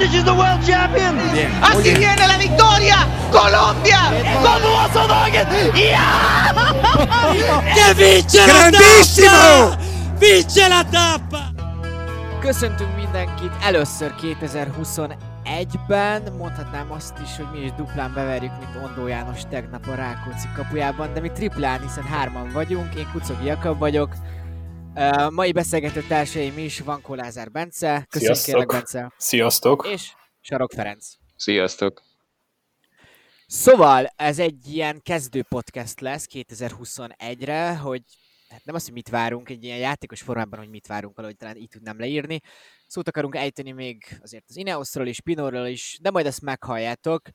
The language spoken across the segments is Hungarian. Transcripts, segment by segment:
Cavendish is the world champion. Bien. Así viene la victoria. Colombia. Volkswagen. Yeah! che vince Grandissimo! la tappa! Vince la tappa! Köszöntünk mindenkit először 2021-ben, mondhatnám azt is, hogy mi is duplán beverjük, mint Ondó János tegnap a Rákóczi kapujában, de mi triplán, hiszen hárman vagyunk, én Kucogi Jakab vagyok, Uh, mai beszélgető társaim is, van Lázár Bence, köszönjük Sziasztok. kérlek Bence, Sziasztok! és Sarok Ferenc. Sziasztok! Szóval ez egy ilyen kezdő podcast lesz 2021-re, hogy hát nem azt, hogy mit várunk, egy ilyen játékos formában, hogy mit várunk, valahogy talán így tudnám leírni. Szót akarunk ejteni még azért az Ineosról is, Pinorról is, de majd ezt meghalljátok.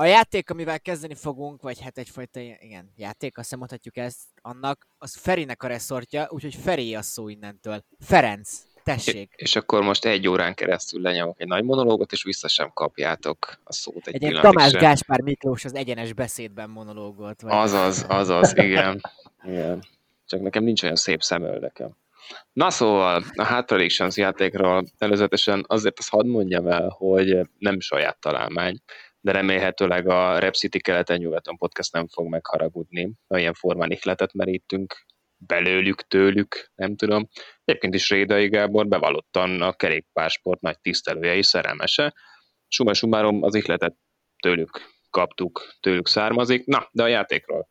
A játék, amivel kezdeni fogunk, vagy hát egyfajta igen, játék, azt hiszem mondhatjuk ezt annak, az Ferinek a reszortja, úgyhogy Feri a szó innentől. Ferenc, tessék! És akkor most egy órán keresztül lenyomok egy nagy monológot, és vissza sem kapjátok a szót egy, Egy Tamás sem. Gáspár Miklós az egyenes beszédben monológot. Vagy... Azaz, azaz, igen. igen. Csak nekem nincs olyan szép szemöldekem. Na szóval, a Hard Predictions játékról előzetesen azért azt hadd mondjam el, hogy nem saját találmány, de remélhetőleg a Rep City keleten-nyugaton podcast nem fog megharagudni, ha ilyen formán ihletet merítünk belőlük, tőlük, nem tudom. Egyébként is Rédai Gábor bevallottan a kerékpársport nagy tisztelője és szerelmese. Summa summarum az ihletet tőlük kaptuk, tőlük származik. Na, de a játékról.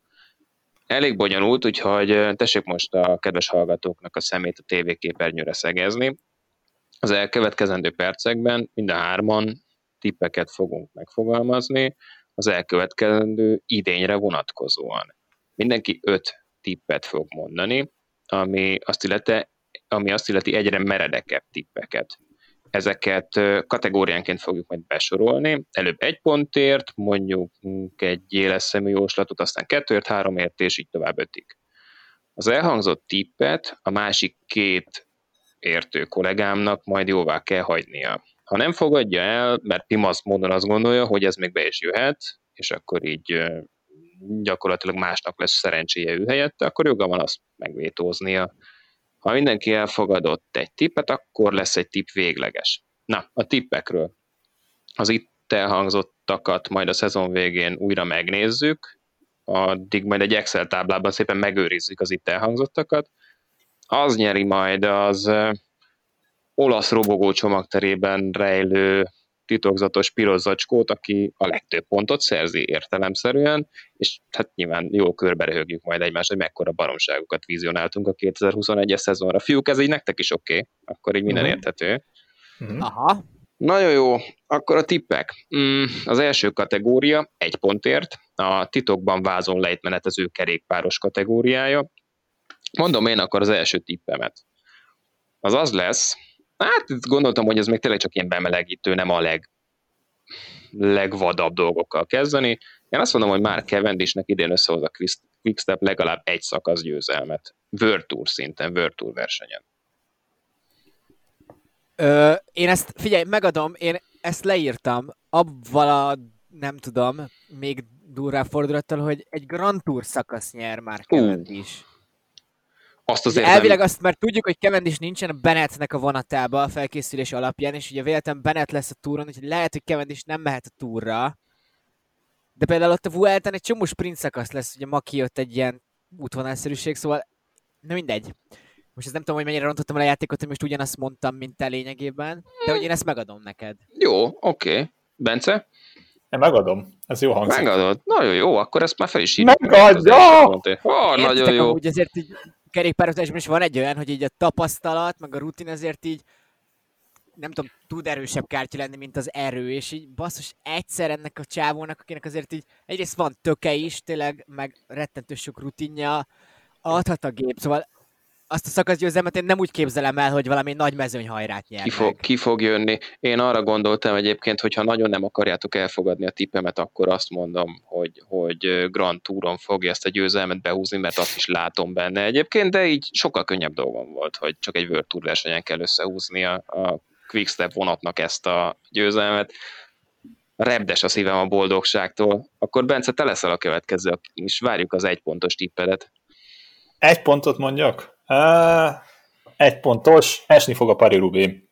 Elég bonyolult, úgyhogy ö, tessék most a kedves hallgatóknak a szemét a tévéképernyőre szegezni. Az elkövetkezendő percekben mind a hárman tippeket fogunk megfogalmazni az elkövetkezendő idényre vonatkozóan. Mindenki öt tippet fog mondani, ami azt illeti, ami azt illeti egyre meredekebb tippeket. Ezeket kategóriánként fogjuk majd besorolni. Előbb egy pontért, mondjuk egy éles szemű jóslatot, aztán kettőért, háromért, és így tovább ötig. Az elhangzott tippet a másik két értő kollégámnak majd jóvá kell hagynia. Ha nem fogadja el, mert pimasz módon azt gondolja, hogy ez még be is jöhet, és akkor így gyakorlatilag másnak lesz szerencséje ő helyette, akkor joga van azt megvétóznia. Ha mindenki elfogadott egy tippet, akkor lesz egy tipp végleges. Na, a tippekről. Az itt elhangzottakat majd a szezon végén újra megnézzük, addig majd egy Excel táblában szépen megőrizzük az itt elhangzottakat. Az nyeri majd az olasz robogó csomagterében rejlő titokzatos piros zacskót, aki a legtöbb pontot szerzi értelemszerűen, és hát nyilván jól körberehögjük majd egymást, hogy mekkora baromságokat vizionáltunk a 2021-es szezonra. Fiúk, ez így nektek is oké, okay. akkor így minden Mhm. érthető. Aha, Nagyon jó, akkor a tippek. Mm, az első kategória egy pontért, a titokban vázon lejtmenetező kerékpáros kategóriája. Mondom én akkor az első tippemet. Az az lesz, hát gondoltam, hogy ez még tényleg csak ilyen bemelegítő, nem a leg, legvadabb dolgokkal kezdeni. Én azt mondom, hogy már Cavendishnek idén összehoz a Quick- Quickstep legalább egy szakasz győzelmet. Tour szinten, Tour versenyen. Ö, én ezt, figyelj, megadom, én ezt leírtam, abval a, nem tudom, még durvább fordulattal, hogy egy Grand Tour szakasz nyer már Cavendish. Azt azért elvileg azt már tudjuk, hogy Cavendish nincsen a Bennettnek a vonatába a felkészülés alapján, és ugye véletlen Bennett lesz a túron, úgyhogy lehet, hogy Cavendish nem mehet a túra. De például ott a Vueltán egy csomó sprint szakasz lesz, ugye ma kijött egy ilyen útvonalszerűség, szóval na mindegy. Most ez nem tudom, hogy mennyire rontottam el a játékot, hogy most ugyanazt mondtam, mint te lényegében, de hogy én ezt megadom neked. Jó, oké. Okay. Bence? Én megadom. Ez jó hangzik. Megadod. Nagyon jó, akkor ezt már fel is írjuk. Megadja! Oh, nagyon jó. Amúgy azért így kerékpározásban is van egy olyan, hogy így a tapasztalat, meg a rutin azért így nem tudom, tud erősebb kártya lenni, mint az erő, és így basszus egyszer ennek a csávónak, akinek azért így egyrészt van töke is, tényleg, meg rettentő sok rutinja, adhat a gép, szóval azt a szakaszgyőzelmet én nem úgy képzelem el, hogy valami nagy mezőnyhajrát nyer Ki fog, ki fog jönni. Én arra gondoltam egyébként, hogy ha nagyon nem akarjátok elfogadni a tippemet, akkor azt mondom, hogy, hogy Grand Touron fogja ezt a győzelmet behúzni, mert azt is látom benne egyébként, de így sokkal könnyebb dolgom volt, hogy csak egy World Tour versenyen kell összehúzni a, a Quickstep vonatnak ezt a győzelmet. Repdes a szívem a boldogságtól. Akkor Bence, te leszel a következő, és várjuk az egypontos tippedet. Egy pontot mondjak? Uh, egy pontos, esni fog a Pari Rubé.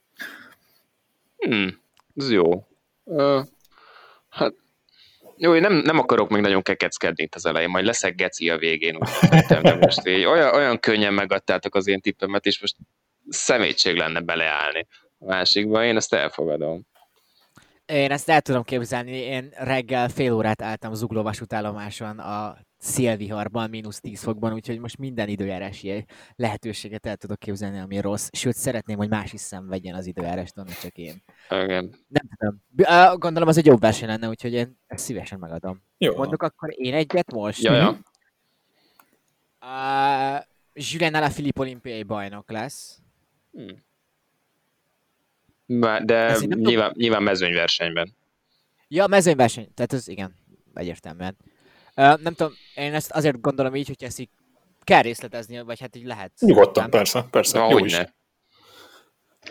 Hmm. Ez jó. Uh, hát jó, én nem, nem akarok még nagyon kekeckedni itt az elején, majd leszek geci a végén, úgy de most így olyan, olyan könnyen megadtátok az én tippemet, és most szemétség lenne beleállni a másikba, én ezt elfogadom. Én ezt el tudom képzelni, én reggel fél órát álltam Zugló vasútállomáson a szélviharban, mínusz 10 fokban, úgyhogy most minden időjárási lehetőséget el tudok képzelni, ami rossz. Sőt, szeretném, hogy más is vegyen az időjárást, nem csak én. Igen. Nem tudom. Gondolom, az egy jobb verseny lenne, úgyhogy én ezt szívesen megadom. Jó. Mondok akkor én egyet most? Ja, ja. Uh, Julien Alaphilippe olimpiai bajnok lesz. Hmm. De nyilván, nyilván mezőnyversenyben. Ja, mezőnyverseny, tehát ez igen, egyértelműen. Uh, nem tudom, én ezt azért gondolom így, hogy ezt így kell részletezni, vagy hát így lehet. Nyugodtan, nem? persze, persze. Na, jó is. ne.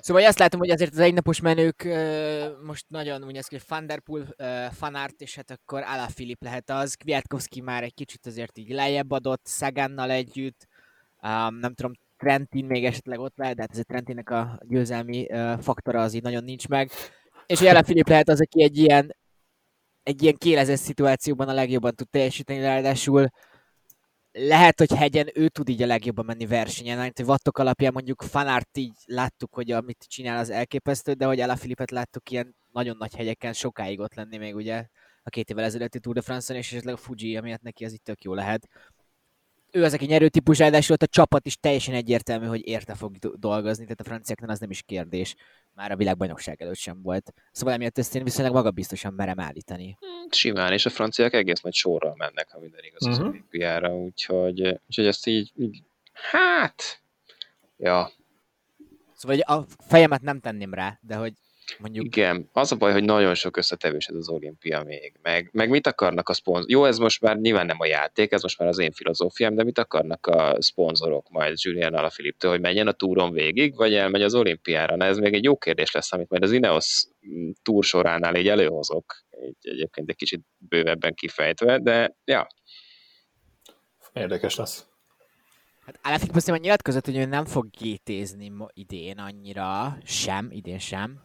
Szóval azt látom, hogy azért az egynapos menők uh, most nagyon úgy néz ki, hogy Van Der Poel, uh, Fanart, és hát akkor Alaphilippe lehet az. Kwiatkowski már egy kicsit azért így lejjebb adott, Szagannal együtt. Um, nem tudom, Trentin még esetleg ott lehet, de hát ez a Trentinnek a győzelmi uh, faktora az így nagyon nincs meg. És hogy Alaphilippe lehet az, aki egy ilyen egy ilyen kélezett szituációban a legjobban tud teljesíteni, ráadásul lehet, hogy hegyen ő tud így a legjobban menni versenyen, mert hogy wattok alapján mondjuk Fanart így láttuk, hogy amit csinál az elképesztő, de hogy Alaphilippet láttuk ilyen nagyon nagy hegyeken sokáig ott lenni még ugye a két évvel ezelőtti Tour de France-on, és esetleg a Fuji, amiatt neki az itt tök jó lehet. Ő az, aki nyerőtípus, ráadásul ott a csapat is teljesen egyértelmű, hogy érte fog do- dolgozni, tehát a franciáknál az nem is kérdés. Már a világbajnokság előtt sem volt. Szóval emiatt ezt én viszonylag magabiztosan merem állítani. Simán, és a franciák egész nagy sorral mennek, ha minden igaz az Mhm. olimpiára, úgyhogy, úgyhogy ezt így, így, hát, ja, Szóval hogy a fejemet nem tenném rá, de hogy mondjuk igen. Az a baj, hogy nagyon sok összetevős ez az olimpia még. Meg, meg mit akarnak a szponzorok? Jó, ez most már nyilván nem a játék, ez most már az én filozófiám, de mit akarnak a szponzorok majd Julian Alaphilippe-től, hogy menjen a túron végig, vagy elmegy az olimpiára? Na ez még egy jó kérdés lesz, amit majd az Ineos mm, túr soránál így előhozok, így egyébként egy kicsit bővebben kifejtve, de ja, Érdekes lesz. Hát Alaphilippe azt nyilatkozott, hogy ő nem fog gétézni mo- idén annyira, sem, idén sem.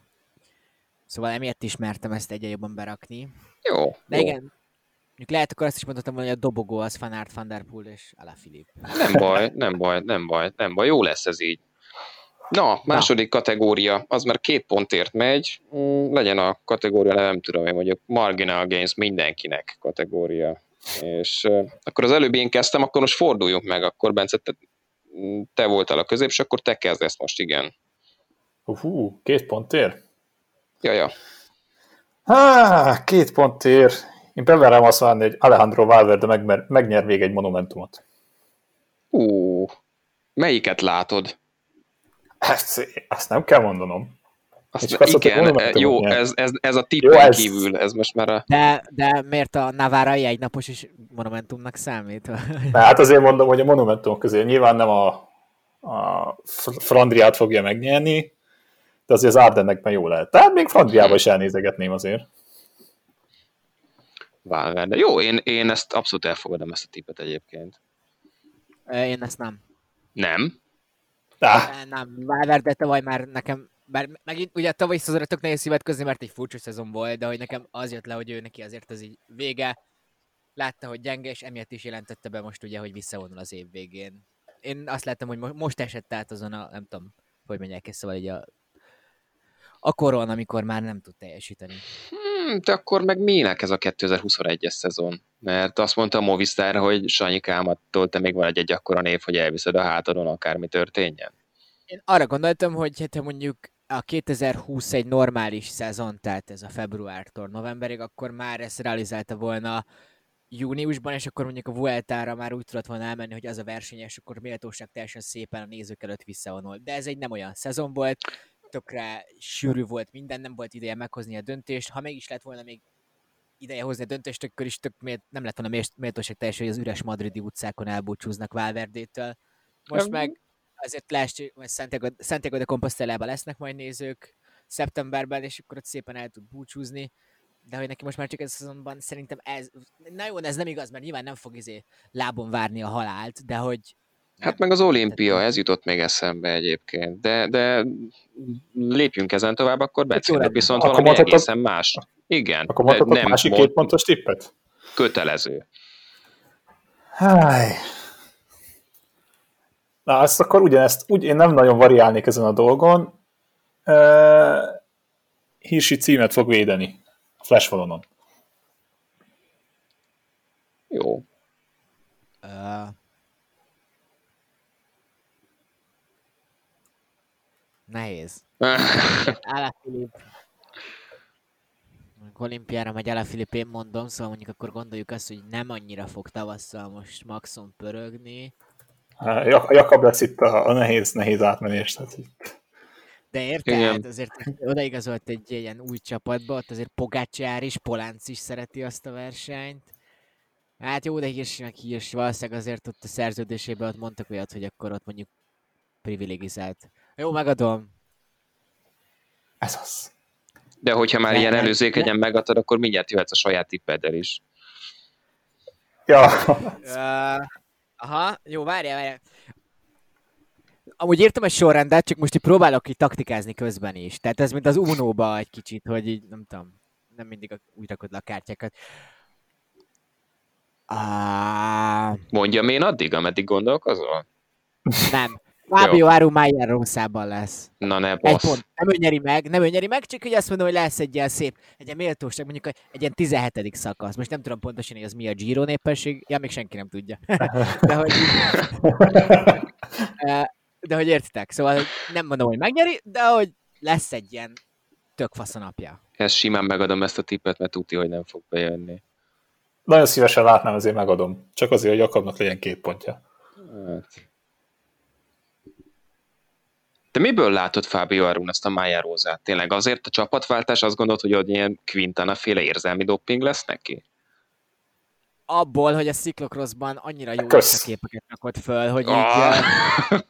Szóval emiatt is mertem ezt egyre jobban berakni. jó. De jó. igen, mondjuk lehet akkor azt is mondhatom, hogy a dobogó az Van Aert, Van Der Poel és Alaphilippe. Nem baj, nem baj, nem baj, nem baj, jó lesz ez így. Na, második kategória, az már két pontért megy, Mm, legyen a kategória, nem tudom én mondjuk marginal gains mindenkinek kategória. És uh, akkor az előbb én kezdtem, akkor most forduljunk meg, akkor Bence, te, mm, te voltál a középső, akkor te kezdesz most, igen. Hú, két pont ér? Ja, ja. Há, két pont ér. Én beverem azt várni, hogy Alejandro Valverde meg, megnyer még egy monumentumot. Ú, melyiket látod? Ezt, ezt nem kell mondanom. Azt, csak azt igen, jó, ez, ez, ez a tippen Jó, ez- kívül, ez most már a... De, de miért a Navarra egy napos is monumentumnak számít? Na, hát azért mondom, hogy a monumentumok közé nyilván nem a, a Fr- Flandriát fogja megnyerni, de azért az Ardennekben jó lehet. Tehát még Flandriába is elnézegetném azért. Valverde. Jó, én, én ezt abszolút elfogadom, ezt a tippet egyébként. Én ezt nem. Nem? Ah, Nem, Valverde tavaly már nekem, bár megint ugye tavaly szezonra tök nehéz szívet közni, mert egy furcsa szezon volt, de hogy nekem az jött le, hogy ő neki azért az így vége, látta, hogy gyenge, és emiatt is jelentette be most ugye, hogy visszavonul az év végén. Én azt láttam, hogy mo- most esett át azon a, nem tudom, hogy mondják ezt, szóval így a, a koron, amikor már nem tud teljesíteni. Hmm, de akkor meg minek ez a 2021-es szezon? Mert azt mondta a Movistar, hogy Sanyi Kámattól te még van egy, egy akkora név, hogy elviszed a hátadon, akármi történjen. Én arra gondoltam, hogy hát ha mondjuk a 2020 egy normális szezon, tehát ez a februártól novemberig, akkor már ezt realizálta volna júniusban, és akkor mondjuk a Vueltára már úgy tudott volna elmenni, hogy az a versenyes, akkor méltóság teljesen szépen a nézők előtt visszavonul. De ez egy nem olyan szezon volt, tökre sűrű volt minden, nem volt ideje meghozni a döntést. Ha mégis lett volna még ideje hozni a döntést, akkor is tök mélt, nem lett volna méltó- méltóság teljes, hogy az üres madridi utcákon elbúcsúznak Valverdétől. Most meg azért lásd, hogy Santiago, Santiago de Compostela-ban lesznek majd nézők szeptemberben, és akkor ott szépen el tud búcsúzni. De hogy neki most már csak ez a szezonban szerintem ez, na jó, ez nem igaz, mert nyilván nem fog izé lábon várni a halált, de hogy Hát meg az olimpia, ez jutott még eszembe egyébként, de, de lépjünk ezen tovább, akkor beszélünk viszont Akkor valami mondhatod- egészen más. Igen, Akkor nem másik mond- két pontos tippet? kötelező. Háj. Na, azt akkor ugyanezt, úgy, én nem nagyon variálnék ezen a dolgon. Uh, Hírsi címet fog védeni a Flash valonon. Jó. Uh, nehéz. Alaphilipp. Olimpiára megy Alaphilipp, én mondom, szóval mondjuk akkor gondoljuk azt, hogy nem annyira fog tavasszal most maxon pörögni. Jak- Jakab lesz itt a, a nehéz, nehéz átmenés. Tehát itt. De érted? Hát azért odaigazolt egy ilyen új csapatba, ott azért Pogácsár is, Polánc is szereti azt a versenyt. Hát jó, de Hirsi meg Hirsi, valószínűleg azért ott a szerződésében ott mondtak olyat, hogy akkor ott mondjuk privilegizált. Jó, megadom. Ez az. De hogyha már Ne- ilyen ne- előzékenyen megadod, akkor mindjárt jöhetsz a saját tippeddel is. Ja, Uh, aha, jó, várjál, várjál. Amúgy írtam egy sorrendet, csak most így próbálok így taktikázni közben is. Tehát ez mint az Uno-ba egy kicsit, hogy így, nem tudom, nem mindig úgy rakod le a kártyákat. Uh, Mondjam én addig, ameddig gondolkozol? nem. Fábio Aru Mayer Rosszában lesz. Na ne, Egy bassz. pont. Nem ő nyeri meg, nem ő nyeri meg, csak hogy azt mondom, hogy lesz egy ilyen szép, egy ilyen méltóság, mondjuk egy, egy ilyen 17. szakasz. Most nem tudom pontosan, hogy az mi a Giro népesség, ja, még senki nem tudja. De hogy, de hogy értitek, szóval nem mondom, hogy megnyeri, de hogy lesz egy ilyen tök fasz a napja. Ezt simán megadom ezt a tippet, mert tuti, hogy nem fog bejönni. nagyon szívesen látnám, ezért megadom. Csak azért, hogy Jakabnak legyen két pontja. Hát. Te miből látod Fábio Arun ezt a Rózát? Tényleg azért a csapatváltás azt gondolod, hogy ott ilyen Quintana féle érzelmi doping lesz neki? Abból, hogy a Cyclocrossban annyira jó képeket rakott föl, hogy így, Ah. eh,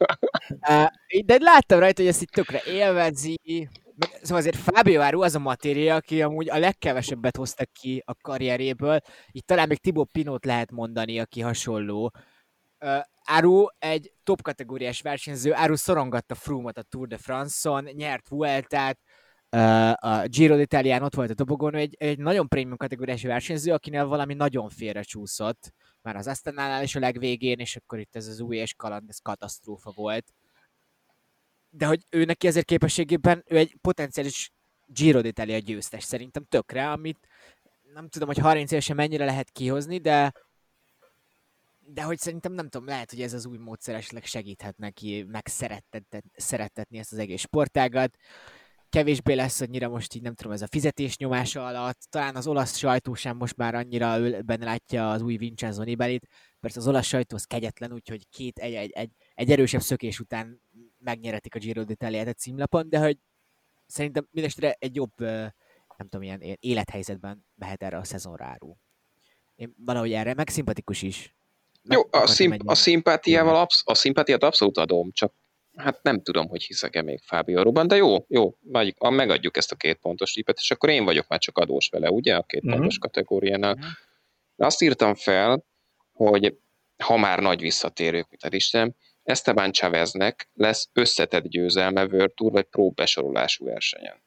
eh, de láttam rajta, hogy ezt itt tökre élvezi, meg, szóval azért Fábio Aru az a matéria, aki amúgy a legkevesebbet hozta ki a karrieréből, itt talán még Thibaut Pinot lehet mondani, aki hasonló. Aru egy top kategóriás versenyző, Aru szorongatta Froome-ot a Tour de France-on, nyert Vueltát, a Giro d'Italián ott volt a dobogon, egy, egy nagyon prémium kategóriás versenyző, akinél valami nagyon félrecsúszott, már az Astana-nál is a legvégén, és akkor itt ez az új és kaland, ez katasztrófa volt. De hogy ő neki ezért képességében, ő egy potenciális Giro d'Italia győztes szerintem tökre, amit nem tudom, hogy 30 évesen mennyire lehet kihozni, de de hogy szerintem nem tudom, lehet, hogy ez az új módszer esetleg segíthet neki megszerettetni szerettetni ezt az egész sportágat. Kevésbé lesz annyira most így nem tudom, ez a fizetés nyomása alatt. Talán az olasz sajtó sem most már annyira ül- benne látja az új Vincenzo Nibelit. Persze az olasz sajtó az kegyetlen, úgyhogy két, egy, egy, egy, egy erősebb szökés után megnyeretik a Giro d'Italiát a címlapon, de hogy szerintem mindestre egy jobb, nem tudom, ilyen, élethelyzetben mehet erre a szezonra. Én valahogy erre, meg szimpatikus is. Jó, a, szimp- a szimpátiával absz- a szimpátiát abszolút adom, csak hát nem tudom, hogy hiszek-e még Fábio Aruban, de jó, jó, a- megadjuk ezt a két pontos tippet, és akkor én vagyok már csak adós vele, ugye, a két Mhm. pontos kategóriánál. Mhm. Azt írtam fel, hogy ha már nagy visszatérők, mint az Isten, Esteban Chaveznek lesz összetett győzelme World Tour vagy Pro besorolású versenyen.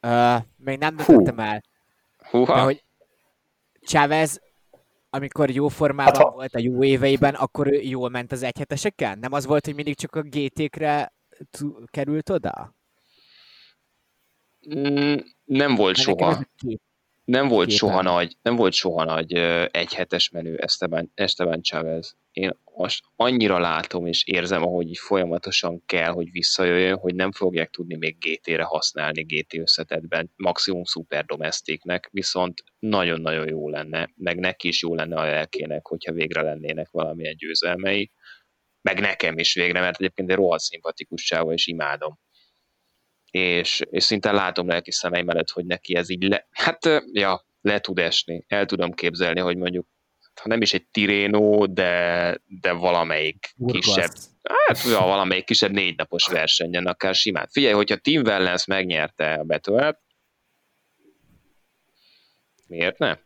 Ö, még nem döntöttem el, Húha, de hogy Chávez, amikor jó formában Hát, ha- volt a jó éveiben, akkor ő jól ment az egyheteseken? Nem az volt, hogy mindig csak a GT-kre t- került oda? Mm, nem volt nekem soha. Nem volt képen. soha nagy, nem volt soha nagy egyhetes menő Esteban, Esteban Chavez. Én most annyira látom és érzem, ahogy így folyamatosan kell, hogy visszajöjjön, hogy nem fogják tudni még GT-re használni GT összetetben, maximum Super Domesticnek, viszont nagyon-nagyon jó lenne, meg neki is jó lenne a lelkének, hogyha végre lennének valamilyen győzelmei, meg nekem is végre, mert egyébként egy rohadt szimpatikus és imádom és, és szinte látom lelki szemeim előtt, hogy neki ez így le, hát ja, le tud esni. El tudom képzelni, hogy mondjuk, ha nem is egy Tirénó, de, de valamelyik Burgos. kisebb, hát ja, valamelyik kisebb négy napos versenyen, akár simán. Figyelj, hogyha Tim Wellens megnyerte a betőt, Miért ne?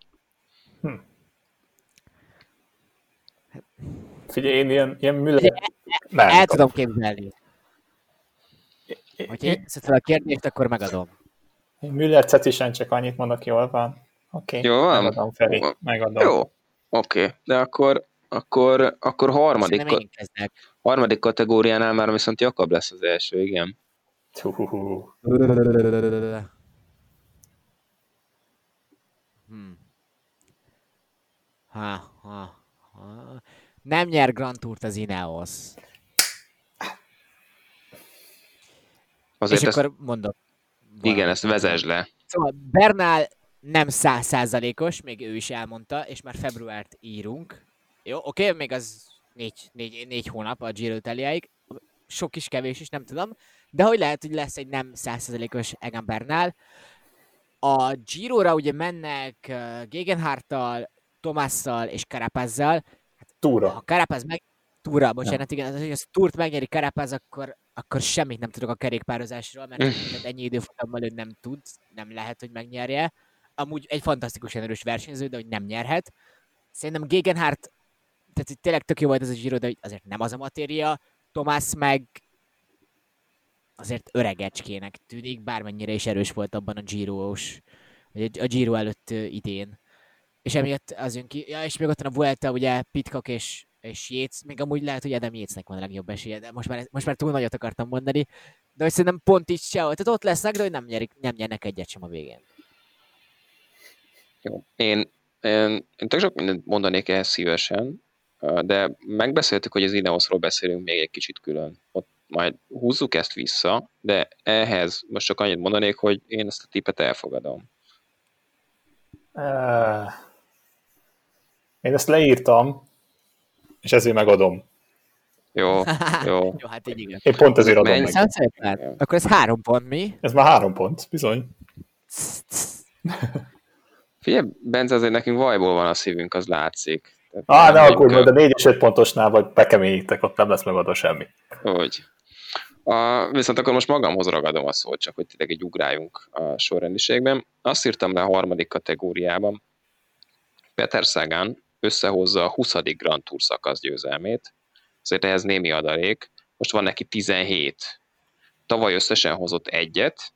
Figyelj, én ilyen, ilyen Müller... Nem, El tudom képzelni. Hogyha én fel a kérdést, akkor megadom. Én Müller cetisen csak annyit mondok, jól van. Oké, okay. Jó van? megadom Feri, Jó. megadom. Jó, oké. Okay. De akkor, akkor, akkor harmadik, kezdek. harmadik kategóriánál már viszont Jakab lesz az első, igen. Hmm. Ha, ha, ha. Nem nyer Grand Tourt az Ineos. Azért és ezt, akkor mondok. igen, valamit. ezt vezesd le. Szóval Bernál nem százszázalékos, még ő is elmondta, és már februárt írunk. Jó, oké, még az négy, négy, négy hónap a Giro Italiáig. Sok is, kevés is, nem tudom. De hogy lehet, hogy lesz egy nem százszázalékos Egan Bernál. A Giro-ra ugye mennek uh, Gegenhardtal, Tomasszal és Carapazzal. túra. Ha Carapaz meg... Túra, bocsánat, igen, az, hogy az Túrt megnyeri Carapaz, akkor, akkor semmit nem tudok a kerékpározásról, mert tehát ennyi időfutammal ő nem tud, nem lehet, hogy megnyerje. Amúgy egy fantasztikusan erős versenyző, de hogy nem nyerhet. Szerintem Gegenhardt, tehát hogy tényleg tök jó volt ez a Giro, de hogy azért nem az a matéria. Tomás meg azért öregecskének tűnik, bármennyire is erős volt abban a Giro-os, vagy a Giro előtt idén. És emiatt az jön ki, ja, és még ott van a Vuelta, ugye Pitcock és, és Yates, még amúgy lehet, hogy Adam Yatesnek van a legjobb esélye, de most már, most már túl nagyot akartam mondani, de hogy szerintem pont így sehol, tehát ott lesznek, de hogy nem, nyerik, nem nyernek egyet sem a végén. Jó. Én, én, én tök sok mindent mondanék ehhez szívesen, de megbeszéltük, hogy az Ineosról beszélünk még egy kicsit külön. Ott majd húzzuk ezt vissza, de ehhez most csak annyit mondanék, hogy én ezt a tippet elfogadom. Uh, én ezt leírtam, és ezért megadom. Jó, jó. Jó, hát így igen. Én pont ezért adom Menj meg. Akkor ez három pont, mi? Ez már három pont, bizony. Figyelj, Bence, azért nekünk vajból van a szívünk, az látszik. Á, ne nem akkor a 4 és 5 pontosnál vagy bekeményítek, ott nem lesz megadva semmi. Hogy. A, viszont akkor most magamhoz ragadom a szót, csak hogy tényleg egy ugráljunk a sorrendiségben. Azt írtam le a harmadik kategóriában. Peter Sagan összehozza a 20. Grand Tour szakasz győzelmét, azért ehhez némi adalék. Most van neki 17. Tavaly összesen hozott egyet,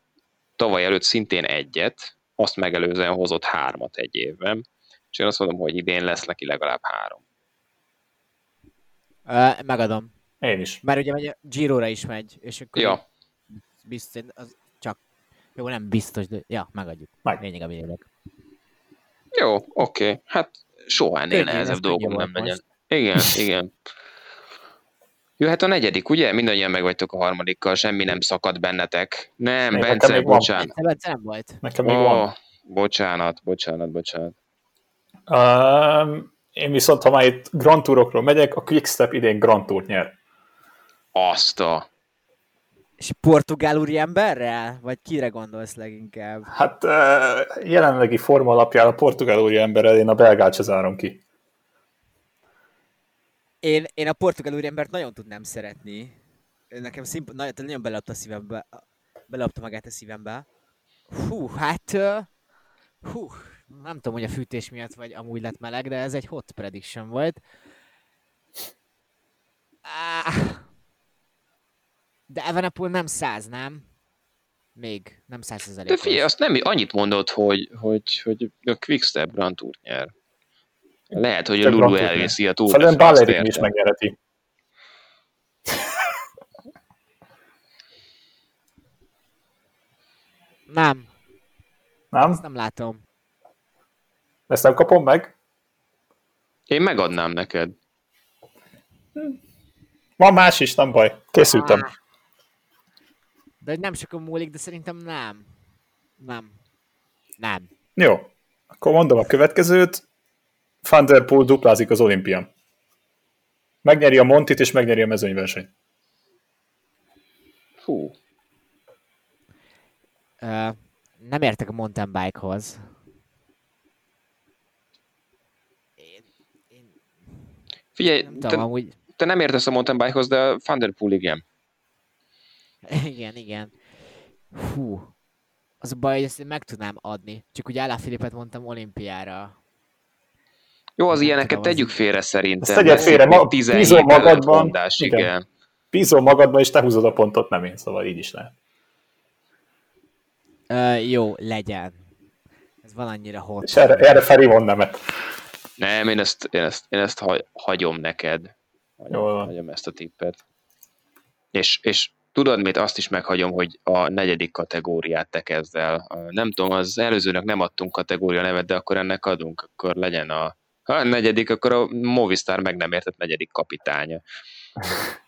tavaly előtt szintén egyet, azt megelőzően hozott hármat egy évben, és én azt mondom, hogy idén lesz neki legalább három. Uh, megadom. Én is. Mert ugye megy a Giro-ra is megy, és akkor Ja, biztos, az csak, jó, nem biztos, de ja, megadjuk. Meg. Lényeg a lényeg. Jó, oké. Okay. Hát soha ennél nehezebb dolgom nem legyen. most. Igen, igen. Jöhet a negyedik, ugye? Mindannyian meg vagytok a harmadikkal, semmi nem szakad bennetek. Nem, Még Bence, nekem még van. bocsánat. Bence, Bence nem volt. Nekem még Ó, van. bocsánat, bocsánat, bocsánat. Um, én viszont, ha már itt Grand Tourokról megyek, a Quickstep idén Grand Tourt nyer. Azt a... És portugál úriemberrel? Vagy kire gondolsz leginkább? Hát jelenlegi forma alapján a portugál úri emberrel én a belgát se zárom ki. Én, én a portugál úriembert nagyon tudnám szeretni. Nekem szimp- nagyon, nagyon belapta a szívembe. Belapta magát a szívembe. Hú, hát... Hú, nem tudom, hogy a fűtés miatt vagy amúgy lett meleg, de ez egy hot prediction volt. Ah, de Evenepoel nem száz, nem? Még, nem száz De figyelj, azt nem annyit mondod, hogy, hogy, hogy a Quickstep Grand Tour nyer. Lehet, hogy a Lulu elviszi a Tour Szerintem Ballerin is megnyereti. Nem, Nem? ezt nem látom. Ezt nem kapom meg? Én megadnám neked. Van más is, nem baj. Készültem. Ah. De hogy nem sokan múlik, de szerintem nem. Nem. Nem. Jó. Akkor mondom a következőt. Van der Poel duplázik az olimpián. Megnyeri a Montit, és megnyeri a mezőnyversenyt. Hú, Ö, nem értek a mountain bike-hoz. Én, én figyelj, nem te, tudom, amúgy... te nem értesz a mountain bike-hoz, de Van der Poel igen. Igen, igen. Hú. az a baj, hogy ezt én meg tudnám adni. Csak ugye Alá Filipet mondtam olimpiára. Jó, az ilyeneket tegyük félre szerintem. Ezt tegyed félre, ma- 17 bízom magadban. ellentmondás, Igen. igen. Bízom magadban, és te húzod a pontot, nem én, szóval így is lehet. Ö, jó, legyen. Ez valannyira hot. És erre, erre Feri von nemet. Nem, én ezt, én ezt, én ezt hagy, hagyom neked. Hagyom, Jól van. hagyom ezt a tippet. És, és tudod mit, azt is meghagyom, hogy a negyedik kategóriát te kezd el. Nem tudom, az előzőnek nem adtunk kategória nevet, de akkor ennek adunk, akkor legyen a, ha a negyedik, akkor a Movistar meg nem értett negyedik kapitánya.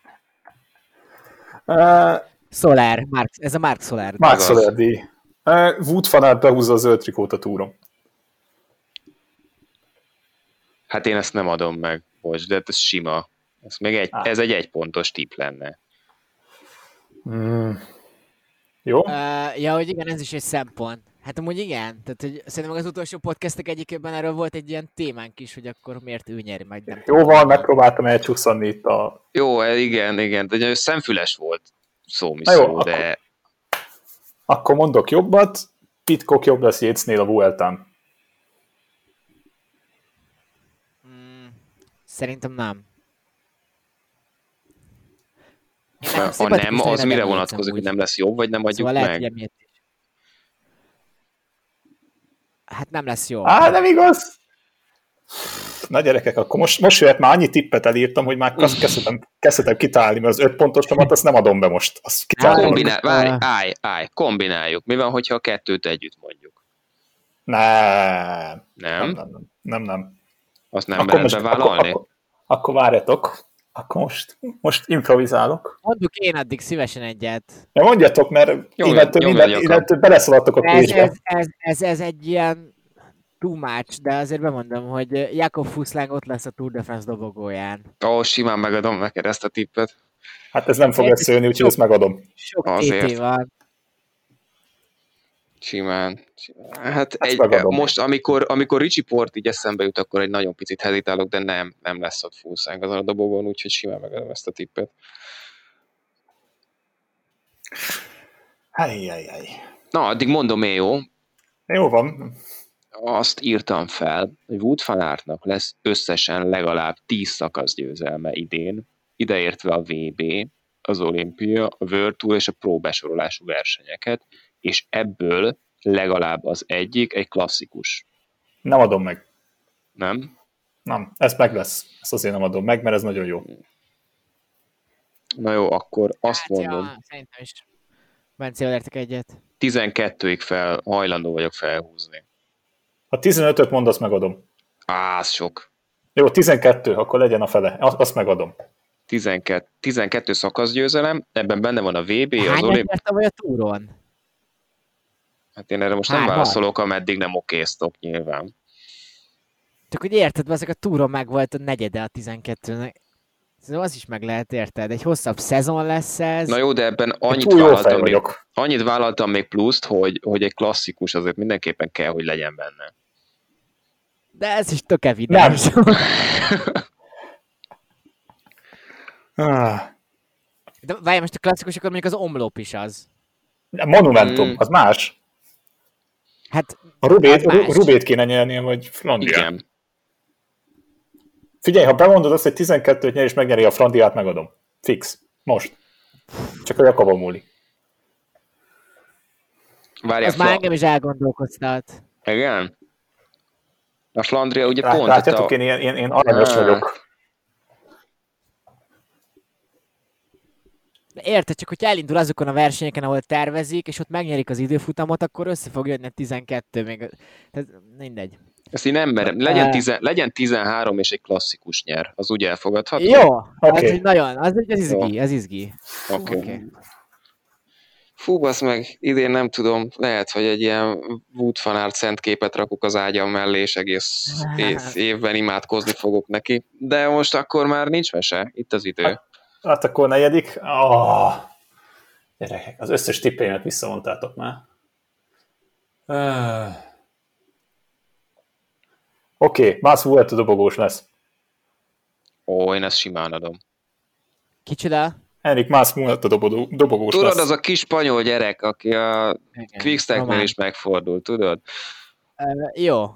Uh, Solar, Mark, ez a Mark Solar. Mark Az. Soler díj. Uh, Wood fanát behúzza a zöld trikót a túron. Hát én ezt nem adom meg, bocs, de ez sima. Ez, még egy, Ah. ez egy egypontos tipp lenne. Mm. Jó? Uh, ja, hogy igen, ez is egy szempont. Hát amúgy igen, tehát hogy szerintem az utolsó podcastek egyikében erről volt egy ilyen témánk is, hogy akkor miért ő nyeri, meg nem. Jóval megpróbáltam elcsúszani itt a... Jó, eh, igen, igen, de ugye szemfüles volt szó, mi Na jó, szó, akkor- de Akkor mondok jobbat, Pitcock jobb lesz Yatesnél a Vueltán. Mm, szerintem nem. Ha, ha nem, az mire vonatkozik, hogy nem lesz jobb, vagy nem adjuk szóval lehet, meg? is. Hát nem lesz jó. Á, nem igaz? Na gyerekek, akkor most, most jöhet már annyi tippet elírtam, hogy már kezdhetem, kezdhetem kitálni, mert az öt pontosomat azt nem adom be most. Azt. Kombinál, most, várj, állj, állj, kombináljuk. Mi van, hogyha a kettőt együtt mondjuk? Nem. Nem, Nem? nem, nem. nem, nem. Azt nem lehet bevállalni? Akkor, akkor, akkor várjatok. Akkor most, most improvizálok. Mondjuk én addig szívesen egyet. Ja, mondjatok, mert innentől, minden, innentől beleszaladtok a Ez, pénzbe. ez, ez, ez, ez egy ilyen too much, de azért bemondom, hogy Jakob Fuszláng ott lesz a Tour de France dobogóján. Ó, simán megadom neked ezt a tippet. Hát ez nem fog összejönni, úgyhogy ezt megadom. Sok Azért. TT van. Simán. simán. Hát Ezt egy, most, amikor, amikor Ricsi Port így eszembe jut, akkor egy nagyon picit hezitálok, de nem, nem lesz ott fúszánk azon a dobogón, úgyhogy simán megadom ezt a tippet. Helyjejjej. Na, addig mondom én, jó? Jó van. Azt írtam fel, hogy Wood van Aertnak lesz összesen legalább 10 szakaszgyőzelme idén, ideértve a VB, az olimpia, a World Tour és a Pro besorolású versenyeket, és ebből legalább az egyik egy klasszikus. Nem adom meg. Nem? Nem, ez meg lesz. Ezt azért nem adom meg, mert ez nagyon jó. Na jó, akkor azt Hát, mondom, ja, szerintem is. Bencével értek egyet. 12-ig fel, hajlandó vagyok felhúzni. Ha 15-öt mondasz, megadom. Á, az sok. Jó, 12, akkor legyen a fele. Azt azt megadom. 12, 12 szakaszgyőzelem, ebben benne van a VB, az Hányat olimp... nyert vagy a túron? Hát én erre most nem Hármat? válaszolok, ameddig nem okéztok nyilván. Csak hogy érted, ezek a túron meg volt a negyede a 12-nek. Szerintem az is meg lehet, érted? Egy hosszabb szezon lesz ez. Na jó, de ebben annyit vállaltam, még, annyit vállaltam még pluszt, hogy, hogy egy klasszikus azért mindenképpen kell, hogy legyen benne. De ez is tök evidens. Ah, De várj, most a klasszikus, akkor mondjuk az omlop is az. Monumentum, Mm. az más. Hát A Rubét. Ru- Rubét kéne nyernie, vagy Flandriát. Igen. Figyelj, ha bemondod azt, hogy 12-t nyer és megnyeri a Flandiát, megadom. Fix. Most. Csak a Jakabon múlik. Várjál, az már engem is elgondolkoztat. Igen? A Flandria ugye Rá, pont látjátok, a... én, én, én, aranyos vagyok. Érted, csak hogyha elindul azokon a versenyeken, ahol tervezik, és ott megnyerik az időfutamot, akkor össze fog jönni a 12 még. Tehát mindegy. Ezt én nem merem. Legyen, Eh. tizen, legyen 13 és egy klasszikus nyer. Az úgy elfogadható? Jó, okay. Hogy nagyon, az, az izgi, az izgi. Oké. Oké. Okay. Fú, basz meg, idén nem tudom, lehet, hogy egy ilyen Wood van Aert szent képet rakok az ágyam mellé, és egész év- évben imádkozni fogok neki. De most akkor már nincs mese, itt az idő. Hát akkor negyedik. Oh. Gyerekek, az összes tippeimet visszavontátok már. Uh. Oké, okay, Mász Vuelta dobogós lesz. Ó, én ezt simán adom. Kicsoda? Henrik Mász a dobogó, dobogós Tudod, lesz. az a kis spanyol gyerek, aki a Quickstacknél is megfordult, tudod? Ö, jó.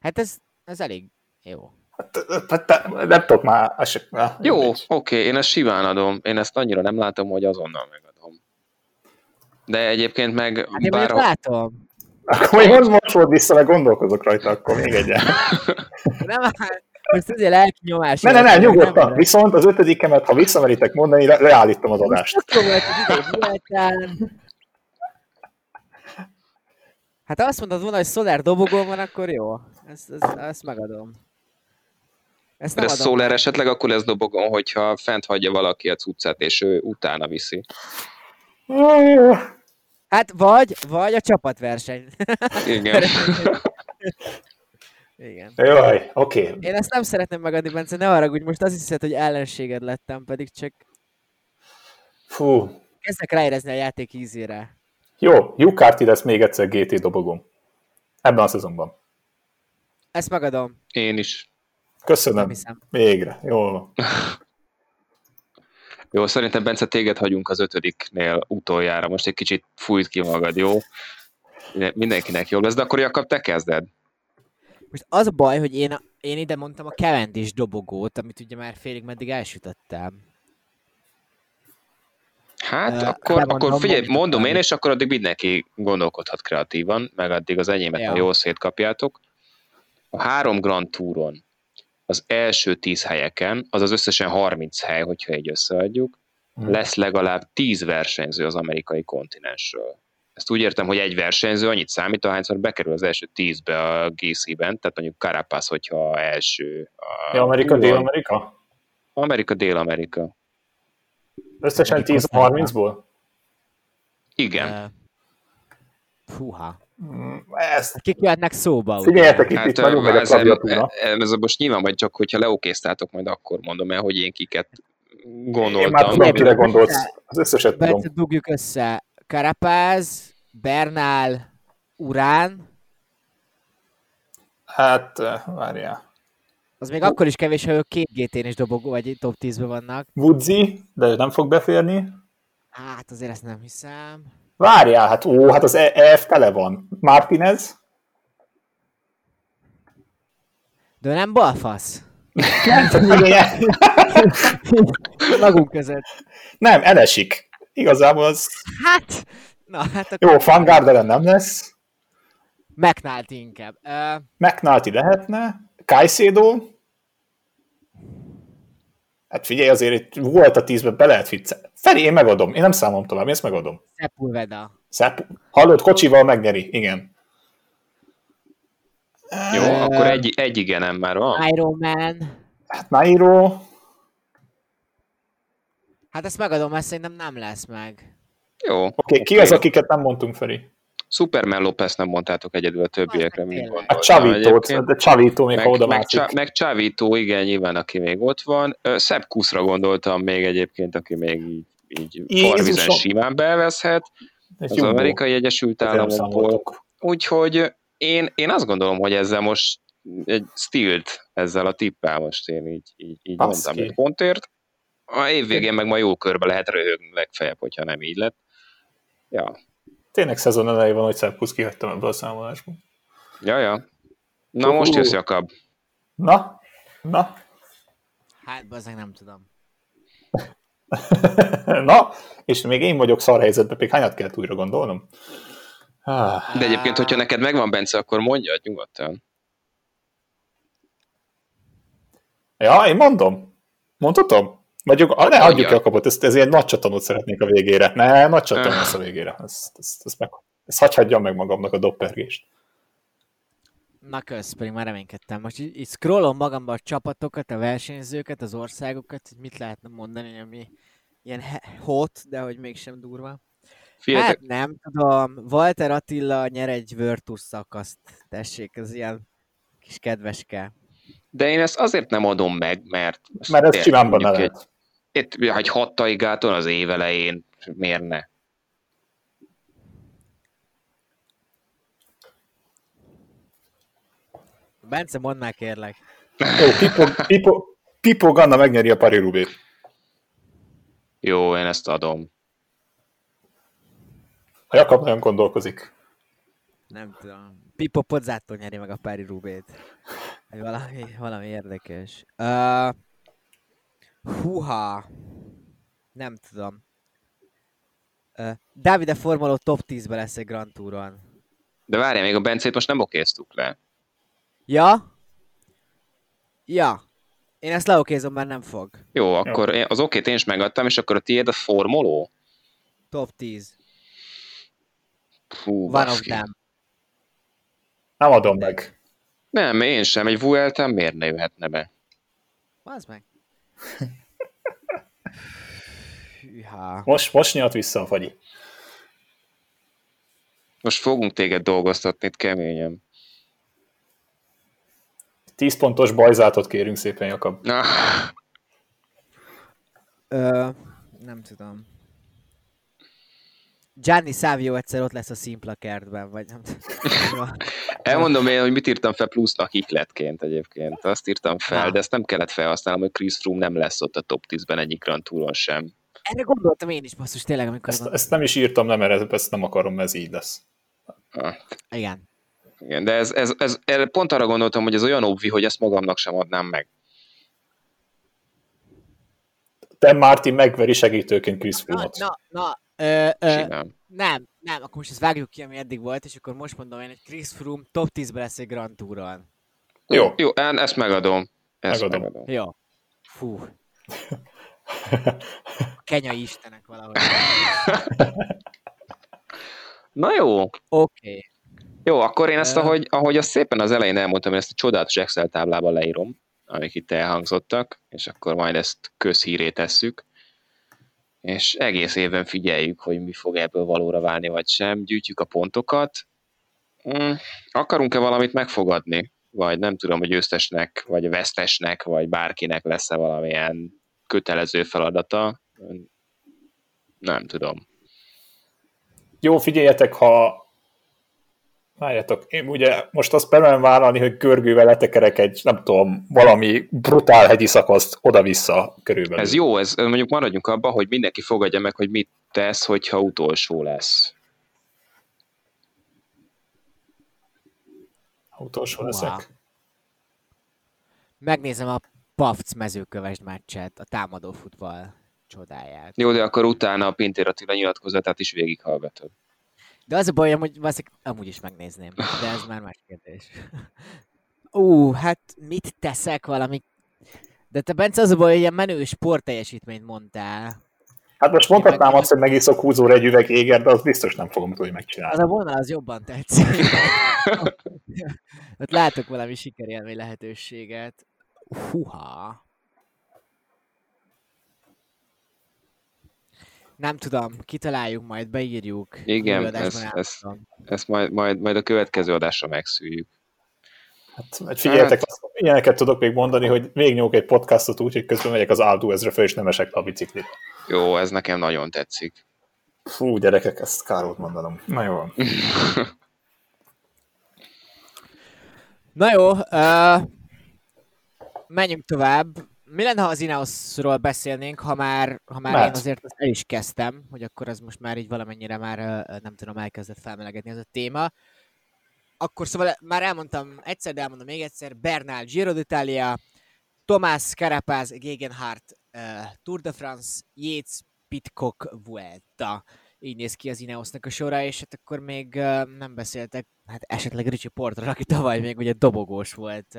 Hát ez, ez elég jó. Hát, te- Nem tudok már. az Jó, oké, én ezt simán adom. Én ezt annyira nem látom, hogy azonnal megadom. De egyébként meg Hát én bár látom. Akkor még most, most volt vissza, meg gondolkozok rajta, akkor még egyen. Nem, hát, most azért lelkinyomás. Ne, ne, ne, alatt, nyugodtan. nem- Viszont az ötödikemet, ha visszameritek mondani, le- leállítom az adást. Hát ha azt mondod volna, hogy Soler dobogón van, akkor jó. Ezt, ezt, ezt megadom. Ezt de nem ez adom. Soler esetleg akkor lesz dobogon, hogyha fent hagyja valaki a cuccát, és ő utána viszi. Hát vagy, vagy a csapatverseny. Igen. Igen. Jaj, oké. Én ezt nem szeretném megadni, Bence, ne haragudj, most azt hiszed, hogy ellenséged lettem, pedig csak Fú. kezdek ráérezni a játék ízére. Jó, Jukarti lesz még egyszer GT dobogom. Ebben a szezonban. Ezt megadom, Én is. Köszönöm. Végre. Jól van. Jó, szerintem Bence téged hagyunk az ötödiknél utoljára. Most egy kicsit fújt ki magad, jó? Mindenkinek jobb lesz, de akkor Jakab, te kezded. Most az a baj, hogy én, én ide mondtam a Cavendish dobogót, amit ugye már félig meddig elsütöttem. Hát, Ö, akkor, akkor figyelj, mondom én, és akkor addig mindenki gondolkodhat kreatívan, meg addig az enyémet Ja. ja. jól szétkapjátok. A három Grand Touron az első 10 helyeken, az az összesen 30 hely, hogyha így összeadjuk, Mhm. lesz legalább 10 versenyző az amerikai kontinensről. Ezt úgy értem, hogy egy versenyző annyit számít, ahányszor bekerül az első 10-be a GC-ben, tehát mondjuk Carapaz, hogyha első. A Ja, Amerika. Dél-Amerika? Amerika, Dél-Amerika. Összesen 10 30-ból? Igen. Húha. Ezt Kik jöhetnek szóba? figyeljetek, itt, Hát itt nagyon megy a klaviatúra. ez most nyilván vagy csak, hogyha leokéztátok, majd akkor mondom el, hogy én kiket Én gondoltam. már tudom, Bence, gondolsz. Az összeset tudom. Dugjuk össze. Carapaz, Bernal, Urán, Hát, várjál. az még akkor is kevés, ha ők két GT-n is dobogó, vagy top 10-ben vannak. Woodsy, de nem fog beférni. Hát azért ezt nem hiszem. Várjál, hát ó, hát az E- EF tele van. Martinez? De nem balfasz. Igen. Magunk között. nem, elesik. Igazából az... Hát, na hát akkor Jó, Van Garderen nem lesz. McNulty inkább. Uh, McNulty lehetne. Caicedo. Hát figyelj, azért itt volt a tízben, be lehet. Feri, én megadom. Én nem számolom tovább, én ezt megadom. Sepulveda. Szep... Hallod, kocsival megnyeri. Igen. Jó, Ö, akkor egy, egy igenem már van. Iron Man. Hát Nairo. Hát ezt megadom, mert szerintem nem lesz meg. Jó. Oké, okay, ki az, akiket nem mondtunk, Feri? Superman Lopez nem mondtátok egyedül a többiekre, mint tényleg. A gondoltam Csavítót, de Csavító még Meg, oda meg. Csa- meg Csávító, igen, nyilván, aki még ott van. Szebb Kuszra gondoltam még egyébként, aki még így, így farvizen simán bevezhet Egy az Jumbo. Amerikai Egyesült Államokból. Úgyhogy én, én azt gondolom, hogy ezzel most egy stilt ezzel a tippel most én így, így, így Baszki. mondtam egy pontért. A év végén meg ma jó körbe lehet röhögni legfeljebb, hogyha nem így lett. Ja, Tényleg szezon elején van, hogy Szebb Kusz kihagytam ebből a számolásból. ja, ja. Na most jössz, Jakab. Na, na, Hát, bazdmeg nem tudom. Na, és még én vagyok szar helyzetben, még hányat kell újra gondolnom? Ah, De egyébként, hogyha neked megvan, Bence, akkor mondja nyugodtan. Ja, én mondom. Mondhatom? Vagy jog... ah, ne, hagyjuk. Jakabot, ezt, ezért nagy csatanót szeretnék a végére. Ne, nagy csatanó lesz a végére. Ezt, ezt, ezt, meg, ezt hagy hagyjam meg magamnak a doppergést. Na kösz, pedig már reménykedtem. Most így, így scrollom magamba a csapatokat, a versenyzőket, az országokat, hogy mit lehetne mondani, ami ilyen hot, de hogy mégsem durva. Figyeljetek, Hát nem tudom, Walter Attila nyer egy Virtus szakaszt. Tessék, ez ilyen kis kedveske. de én ezt azért nem adom meg, mert... Mert ez simán benne lehet. Egy, egy hat taigáton az év elején, miért ne? Bence, mondd már kérlek. Jó, Pipo, Pipo, Pipo Ganna megnyeri a Paris Roubaix. Jó, én ezt adom. A Jakab nagyon gondolkozik. Nem tudom. Pipo Pozzától nyeri meg a Pári Rubét. Valami, valami érdekes. Uh, húha. Nem tudom. Uh, Davide Formoló top 10-ben lesz egy Grand Touron. De várjál, még a Bencét most nem okéztuk le. Ja? Ja. Én ezt leokézom, mert nem fog. Jó, akkor én- az okét én is megadtam, és akkor a tiéd a formoló? Top 10. Hú, One of them. Nem adom meg. Nem, én sem. Egy Vuelta miért ne jöhetne be? Az meg. Hűha. Most, most nyalt vissza a fagyi. Most fogunk téged dolgoztatni itt keményen. 10 pontos bajzátot kérünk szépen, Jakab. Na, Ö, nem tudom. Gianni Savio egyszer ott lesz a szimpla kertben, vagy nem tudom. elmondom én, hogy mit írtam fel plusznak ikletként egyébként. Azt írtam fel, de ezt nem kellett felhasználnom, hogy Chris Froome nem lesz ott a top 10-ben egyik Grand Touron sem. Erre gondoltam én is, basszus, tényleg, amikor... Ezt, Ezt, nem is írtam le, mert ezt nem akarom, mert ez így lesz. Ah, Igen. Igen, de ez, ez, ez, erre pont arra gondoltam, hogy ez olyan obvi, hogy ezt magamnak sem adnám meg. Te Martin megveri segítőként Chris Na, Froome-ot. na, na, ö, ö, Simán. nem, nem, akkor most ezt vágjuk ki, ami eddig volt, és akkor most mondom én, hogy Chris Froome top 10-ben lesz egy Grand Touron. Jó. Jó, én ezt megadom. Ezt Megadom. megadom. Jó. Fú. A kenyai istenek valahogy. Na jó, Oké. Okay. Jó, akkor én ezt, ahogy, ahogy azt szépen az elején elmondtam, én ezt a csodálatos Excel táblában leírom, amik itt elhangzottak, és akkor majd ezt közhíré tesszük, és egész évben figyeljük, hogy mi fog ebből valóra válni, vagy sem, gyűjtjük a pontokat. Mm, Akarunk-e valamit megfogadni? Vagy nem tudom, hogy győztesnek, vagy vesztesnek, vagy bárkinek lesz-e valamilyen kötelező feladata? Nem tudom. Jó, figyeljetek, ha Várjátok, én ugye most azt belőlem vállalni, hogy görgővel letekerek egy, nem tudom, valami brutál hegyi szakaszt oda-vissza körülbelül. Ez jó, ez mondjuk maradjunk abban, hogy mindenki fogadja meg, hogy mit tesz, hogyha utolsó lesz. Utolsó Húha. leszek. Megnézem a Pafc mezőkövesd meccset, a támadó futball csodáját. Jó, de akkor utána a Pintér Attila nyilatkozatát is végighallgatod. De az a baj, hogy valószínűleg amúgy is megnézném, de ez már más kérdés. Ú, hát mit teszek valami... De te Bence az a baj, hogy ilyen menő sportteljesítményt mondtál. Hát most mondhatnám azt, hogy megiszok húzóra egy üveg éger, de azt biztos nem fogom tudni Az megcsinálni. a vonal az jobban tetszik. Ott látok valami sikerélmény lehetőséget. Huha. Nem tudom, kitaláljuk majd, beírjuk. Igen, Új adásban ez- ez- elmondom. Ezt majd, majd, majd a következő adásra megszűjük. Hát, hát figyeljetek, azt, ilyeneket tudok még mondani, hogy végignyomok egy podcastot úgy, hogy közben megyek az Aldu ezre föl, és nem esek le a biciklire. Jó, ez nekem nagyon tetszik. Fú, gyerekek, ezt kár volt mondanom. Na jó van. Na jó, uh, menjünk tovább. Mi lenne, ha az Ineosról beszélnénk, ha már, ha már én Mehet. azért azt el is kezdtem, hogy akkor az most már így valamennyire már nem tudom, elkezdett felmelegedni ez a téma. Akkor szóval már elmondtam egyszer, de elmondom még egyszer, Bernal Giro d'Italia, Tomás Carapaz Gegenhardt uh, Tour de France, Yates Pitcock Vuelta. Így néz ki az Ineosnak a sora, és hát akkor még uh, nem beszéltek, hát esetleg Ricsi Portról, aki tavaly még ugye dobogós volt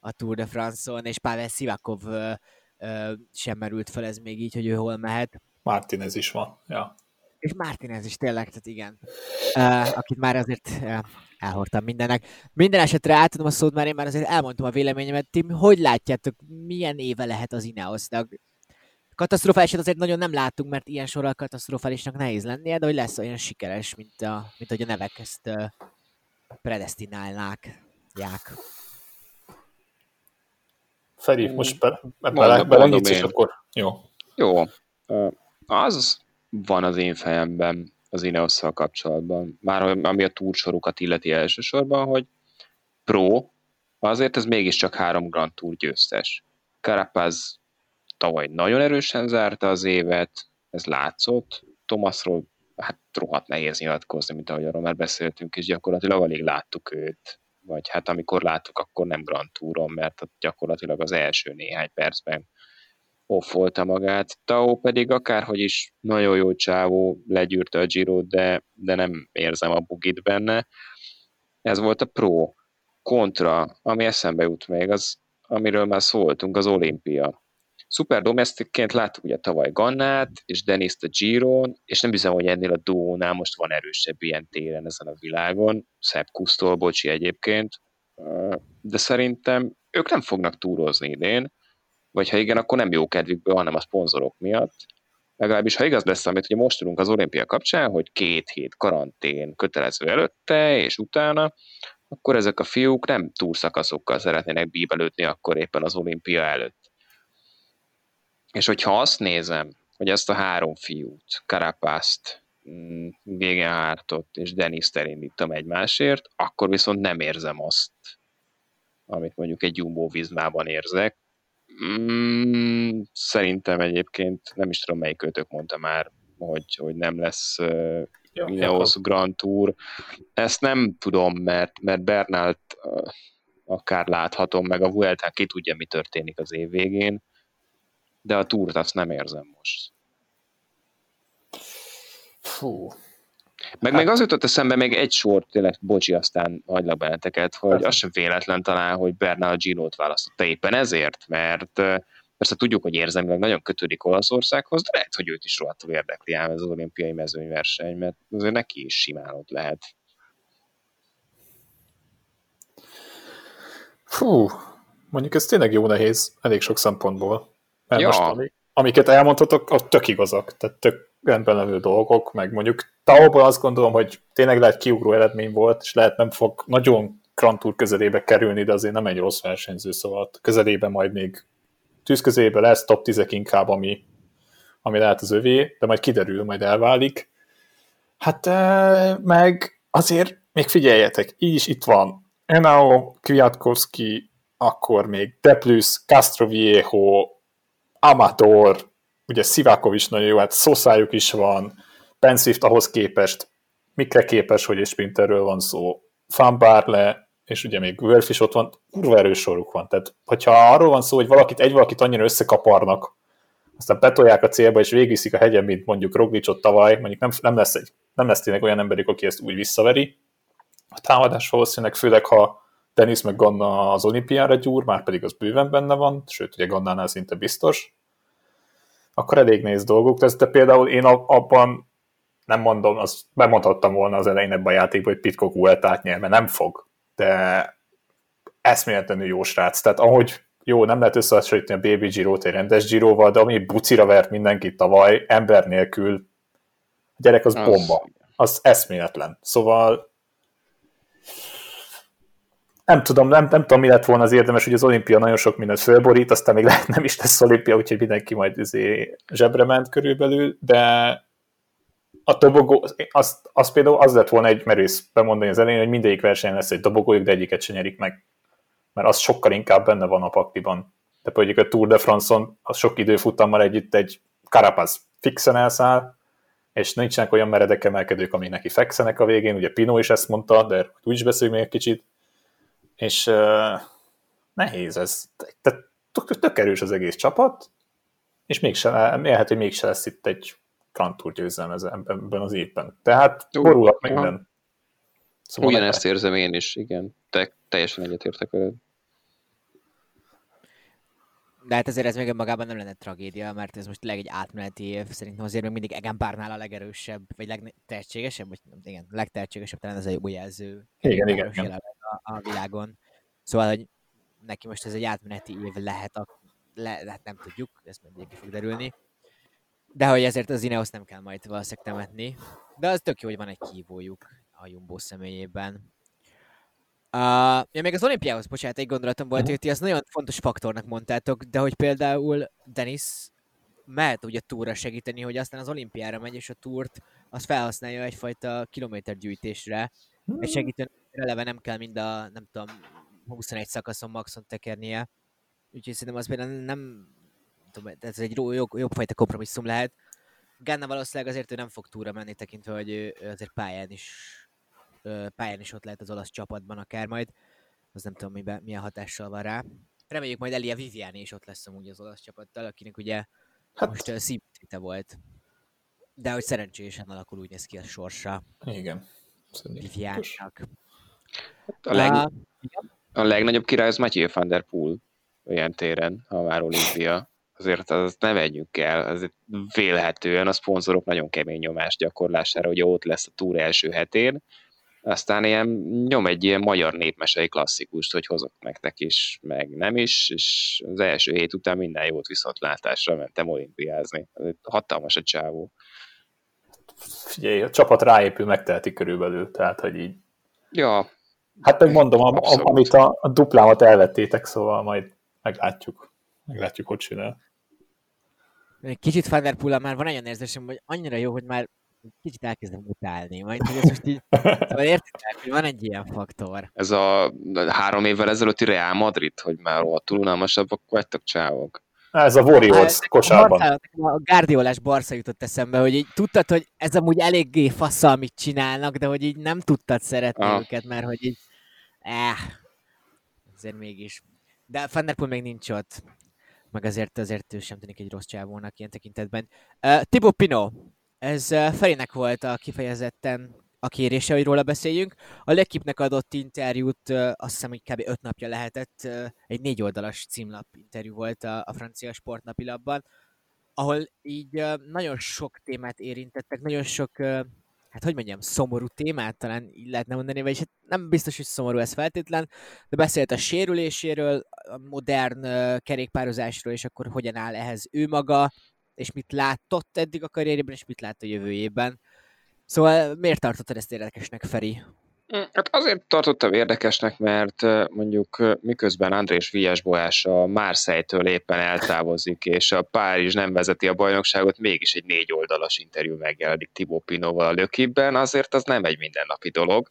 a Tour de France-on, és Pavel Sivakov uh, sem merült fel ez még így, hogy ő hol mehet. Martinez is van. Ja. És Martinez is tényleg, tehát igen. Akit már azért elhordtam mindennek. Minden esetre átadom a szót, mert én már azért elmondtam a véleményemet. Ti hogy látjátok, milyen éve lehet az Ineosnak? Katasztrofálisat azért nagyon nem láttunk, mert ilyen sorral katasztrofálisnak nehéz lennie, de hogy lesz olyan sikeres, mint, a, mint hogy a nevek ezt predestinálnák. Ják. Feri, most be, be, mondom belenyitsz, és én. akkor jó. Jó. Az van az én fejemben az ineos kapcsolatban. Már ami a túrsorukat illeti elsősorban, hogy pro, azért ez mégiscsak három Grand Tour győztes. Carapaz tavaly nagyon erősen zárta az évet, ez látszott. Thomasról hát rohadt nehéz nyilatkozni, mint ahogy arról már beszéltünk, és gyakorlatilag alig láttuk őt. Vagy hát amikor láttuk, akkor nem Grand Touron, mert gyakorlatilag az első néhány percben offolta magát. Tao pedig akárhogy is nagyon jó csávó, legyűrte a giro de, de nem érzem a bugit benne. Ez volt a pro. Kontra, ami eszembe jut még, az, amiről már szóltunk, az olimpia. Super domestikként láttuk ugye tavaly Gannát és Deniszt a Giron, és nem hiszem, hogy ennél a duónál most van erősebb ilyen téren ezen a világon. Szebb Kusztól, bocsi egyébként. De szerintem ők nem fognak túrozni idén, vagy ha igen, akkor nem jó kedvükből, hanem a szponzorok miatt. Legalábbis, ha igaz lesz, amit ugye most tudunk az olimpia kapcsán, hogy két hét karantén kötelező előtte és utána, akkor ezek a fiúk nem túlszakaszokkal szeretnének bíbelődni akkor éppen az olimpia előtt. És hogyha azt nézem, hogy ezt a három fiút, Karapászt, mm, Gegenhártot és Denis elindítom egymásért, akkor viszont nem érzem azt, amit mondjuk egy Jumbo Vizmában érzek, Mm, szerintem egyébként, nem is tudom melyik kötök mondta már, hogy, hogy nem lesz uh, Ineos Grand Tour. Ezt nem tudom, mert, mert Bernált uh, akár láthatom, meg a Vuelta ki tudja, mi történik az év végén, de a túrt azt nem érzem most. Fú, meg hát. még az jutott eszembe még egy sor, tényleg, bocsi, aztán hagylak benneteket, hogy Persze. az sem véletlen talán, hogy Bernal Gino-t választotta éppen ezért, mert persze tudjuk, hogy érzelmileg nagyon kötődik Olaszországhoz, de lehet, hogy őt is rohadtul érdekli ám ez az olimpiai mezőnyverseny, mert azért neki is simán ott lehet. Fú, mondjuk ez tényleg jó nehéz, elég sok szempontból. Mert ja. most, amiket elmondhatok, a tök igazak, tehát tök rendben levő dolgok, meg mondjuk Taoban azt gondolom, hogy tényleg lehet kiugró eredmény volt, és lehet nem fog nagyon Grand Tour közelébe kerülni, de azért nem egy rossz versenyző, szóval közelébe majd még tűz közébe lesz top 10 inkább, ami, ami lehet az övé, de majd kiderül, majd elválik. Hát meg azért még figyeljetek, így is itt van Enao, Kwiatkowski, akkor még Deplus, Castroviejo, Amator, ugye Szivákov is nagyon jó, hát Szoszájuk is van, Penswift ahhoz képest, mikre képes, hogy egy sprinterről van szó, Van Barle, és ugye még Wölf is ott van, kurva erős soruk van. Tehát, hogyha arról van szó, hogy valakit, egy valakit annyira összekaparnak, aztán betolják a célba, és végigviszik a hegyen, mint mondjuk Roglicsot tavaly, mondjuk nem, nem, lesz egy, nem lesz tényleg olyan emberik, aki ezt úgy visszaveri. A támadás valószínűleg, főleg ha Denis meg Ganna az olimpiára gyúr, már pedig az bőven benne van, sőt, ugye Gannánál szinte biztos, akkor elég néz dolgok lesz, de például én abban nem mondom, azt bemondhattam volna az elején ebben a játékban, hogy Pitcock Vueltát nyer, mert nem fog, de eszméletlenül jó srác. Tehát ahogy jó, nem lehet összehasonlítani a Baby Giro-t egy rendes Giroval, de ami bucira vert mindenkit tavaly, ember nélkül, a gyerek az, az bomba. Az eszméletlen. Szóval nem tudom, nem, nem tudom, mi lett volna az érdemes, hogy az olimpia nagyon sok mindent fölborít, aztán még lehet nem is lesz olimpia, úgyhogy mindenki majd izé zsebre ment körülbelül, de a dobogó, az, az például az lett volna egy merész bemondani az elején, hogy mindegyik versenyen lesz egy dobogójuk, de egyiket se nyerik meg. Mert az sokkal inkább benne van a pakliban. De például a Tour de France-on az sok időfutammal együtt egy Carapaz fixen elszáll, és nincsenek olyan meredek emelkedők, amik neki fekszenek a végén, ugye Pino is ezt mondta, de úgy is beszélj még egy kicsit, és nehéz ez. Tehát tök, tök erős az egész csapat, és mégsem, lehet, hogy mégse lesz itt egy Grand Tour győzelem ebben az évben. Tehát borulhat minden. Szóval Ugyanezt érzem én is, igen. Te, teljesen egyetértek veled. De hát azért ez még magában nem lenne tragédia, mert ez most tényleg egy átmeneti év. Szerintem azért még mindig Egan Bárnál a legerősebb, vagy legtehetségesebb, vagy igen, legtehetségesebb talán ez a jó jelző. Igen, igen, igen. A, a, világon. Szóval, hogy neki most ez egy átmeneti év lehet, a, le, hát nem tudjuk, ezt mindig ki fog derülni. De hogy ezért az Ineos nem kell majd valószínűleg temetni. De az tök jó, hogy van egy kívójuk a Jumbo személyében. Uh, ja, még az olimpiához, bocsánat, egy gondolatom volt, hogy ti azt nagyon fontos faktornak mondtátok, de hogy például Denis mehet ugye túra segíteni, hogy aztán az olimpiára megy, és a túrt az felhasználja egyfajta kilométergyűjtésre. Uh-huh. Egy segítő eleve nem kell mind a, nem tudom, 21 szakaszon maxon tekernie. Úgyhogy szerintem az például nem, tudom, ez egy jobb, jobb fajta kompromisszum lehet. Ganna valószínűleg azért ő nem fog túra menni, tekintve, hogy ő, azért pályán is, pályán is ott lehet az olasz csapatban akár majd. Az nem tudom, miben, milyen hatással van rá. Reméljük majd Elia Viviani is ott lesz amúgy az olasz csapattal, akinek ugye hát... most szívütéte volt. De hogy szerencsésen alakul úgy néz ki a sorsa. Igen. Viviának. A, leg... Uh, a legnagyobb király az Mathieu van der Poel olyan téren, ha már olimpia. Azért az ne vegyünk el, azért vélhetően a szponzorok nagyon kemény nyomás gyakorlására, hogy ott lesz a túr első hetén, aztán ilyen nyom egy ilyen magyar népmesei klasszikust, hogy hozok nektek is, meg nem is, és az első hét után minden jót viszontlátásra mentem olimpiázni. Ez hatalmas a csávó. Figyelj, a csapat ráépül, megteheti körülbelül, tehát, hogy így... Ja. Hát meg mondom, a, a, amit a, a duplámat elvettétek, szóval majd meglátjuk. Meglátjuk, hogy csinál. Kicsit der már van olyan érzésem, hogy annyira jó, hogy már kicsit elkezdem utálni. Majd hogy ez most így, szóval értitek, hogy van egy ilyen faktor. Ez a három évvel ezelőtti Real Madrid, hogy már ott unalmasabbak vagytok csávok. Ez a Warriors hát, kosárban. A, a Guardiolás Barca jutott eszembe, hogy így tudtad, hogy ez amúgy eléggé faszal, amit csinálnak, de hogy így nem tudtad szeretni ah. őket, mert hogy így, eh, azért mégis. De Fanderpool még nincs ott. Meg azért, azért ő sem tűnik egy rossz csávónak ilyen tekintetben. Uh, Thibaut Pinot, ez Felének volt a kifejezetten a kérése, hogy róla beszéljünk. A Lekipnek adott interjút, azt hiszem, hogy kb. öt napja lehetett, egy négy oldalas címlap interjú volt a, a francia sportnapilapban, ahol így nagyon sok témát érintettek, nagyon sok, hát hogy mondjam, szomorú témát talán így lehetne mondani, vagy hát nem biztos, hogy szomorú ez feltétlen, de beszélt a sérüléséről, a modern kerékpározásról, és akkor hogyan áll ehhez ő maga, és mit látott eddig a karrierében, és mit lát a jövőjében. Szóval miért tartottad ezt érdekesnek, Feri? Mm, hát azért tartottam érdekesnek, mert mondjuk miközben Andrés Vias Boás a Márszejtől éppen eltávozik, és a Párizs nem vezeti a bajnokságot, mégis egy négy oldalas interjú megjelenik Tibó Pinóval a lökibben, azért az nem egy mindennapi dolog.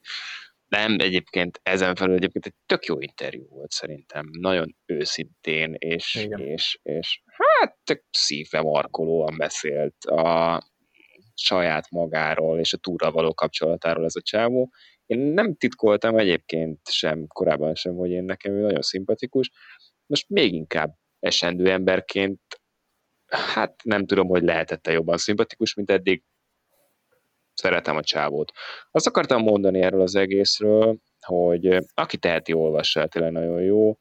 Nem, egyébként ezen felül egyébként egy tök jó interjú volt szerintem, nagyon őszintén, és, és, és hát tök szívbe markolóan beszélt a saját magáról és a túra való kapcsolatáról ez a csávó. Én nem titkoltam egyébként sem, korábban sem, hogy én nekem ő nagyon szimpatikus. Most még inkább esendő emberként, hát nem tudom, hogy lehetette jobban szimpatikus, mint eddig, szeretem a csávót. Azt akartam mondani erről az egészről, hogy aki teheti, olvassa, tényleg nagyon jó.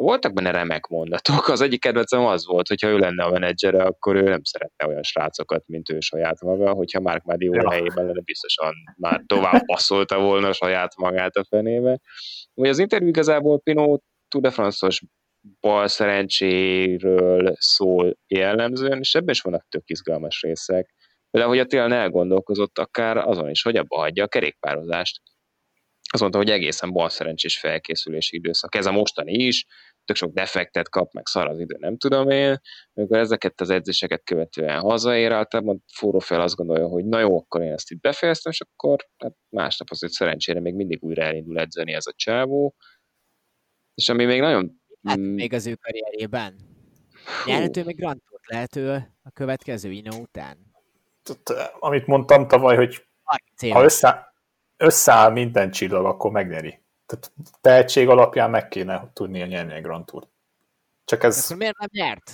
Voltak benne remek mondatok. Az egyik kedvencem az volt, hogy ha ő lenne a menedzsere, akkor ő nem szeretne olyan srácokat, mint ő saját maga. Hogyha Mark Madió ja. helyében lenne, biztosan már tovább passzolta volna saját magát a fenébe. Ugye az interjú igazából Pino Tour de France-os bal szerencséről szól jellemzően, és ebben is vannak tök izgalmas részek de hogy Attila elgondolkozott akár azon is, hogy abba hagyja a kerékpározást. Azt mondta, hogy egészen bal szerencsés felkészülési időszak. Ez a mostani is, tök sok defektet kap, meg szar az idő, nem tudom én. Amikor ezeket az edzéseket követően hazaér, általában forró fel azt gondolja, hogy na jó, akkor én ezt itt befejeztem, és akkor hát másnap azért szerencsére még mindig újra elindul edzeni ez a csávó. És ami még nagyon... Hát még az ő karrierjében. Nyerhető még Grand Tour lehető a következő Ino után amit mondtam tavaly, hogy ha össze, összeáll minden csillag, akkor megnyeri. Tehát tehetség alapján meg kéne tudnia nyerni egy Grand Tour. Csak ez... Akkor miért nem nyert?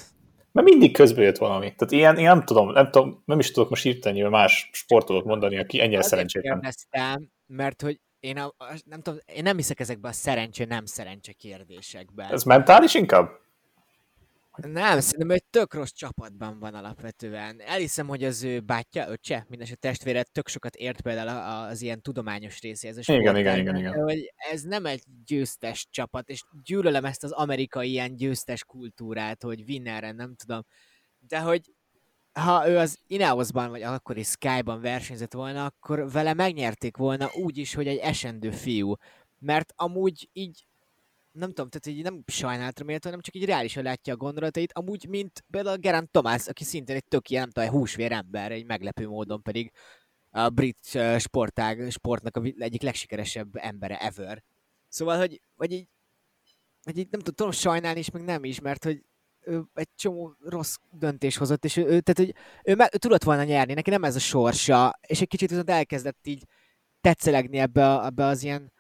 Mert mindig közbe jött valami. Tehát ilyen, én nem tudom, nem tudom, nem is tudok most vagy más sportolót mondani, aki ennyire szerencsétlen. Kérdeztem, mert hogy én, a, nem tudom, én nem hiszek ezekben a szerencsé, nem szerencse kérdésekben. Ez mentális inkább? Nem, szerintem egy tök rossz csapatban van alapvetően. Elhiszem, hogy az ő bátyja, öccse, mindeset testvére tök sokat ért például az ilyen tudományos részéhez. Igen, igen, igen, igen. Hogy ez nem egy győztes csapat, és gyűlölem ezt az amerikai ilyen győztes kultúrát, hogy winneren, nem tudom. De hogy ha ő az Ineosban, vagy akkori Sky-ban versenyzett volna, akkor vele megnyerték volna úgy is, hogy egy esendő fiú. Mert amúgy így nem tudom, tehát így nem sajnálatra méltó, hanem csak így reálisan látja a gondolatait, amúgy, mint például Gerant Tomás, aki szintén egy tök ilyen, nem tudom, húsvér ember, egy meglepő módon pedig a brit sportág, sportnak a egyik legsikeresebb embere ever. Szóval, hogy, vagy így, vagy így nem tudom, sajnálni is, meg nem is, mert hogy ő egy csomó rossz döntés hozott, és ő, ő tehát, hogy ő, meg, ő tudott volna nyerni, neki nem ez a sorsa, és egy kicsit viszont elkezdett így tetszelegni ebbe, a, ebbe az ilyen,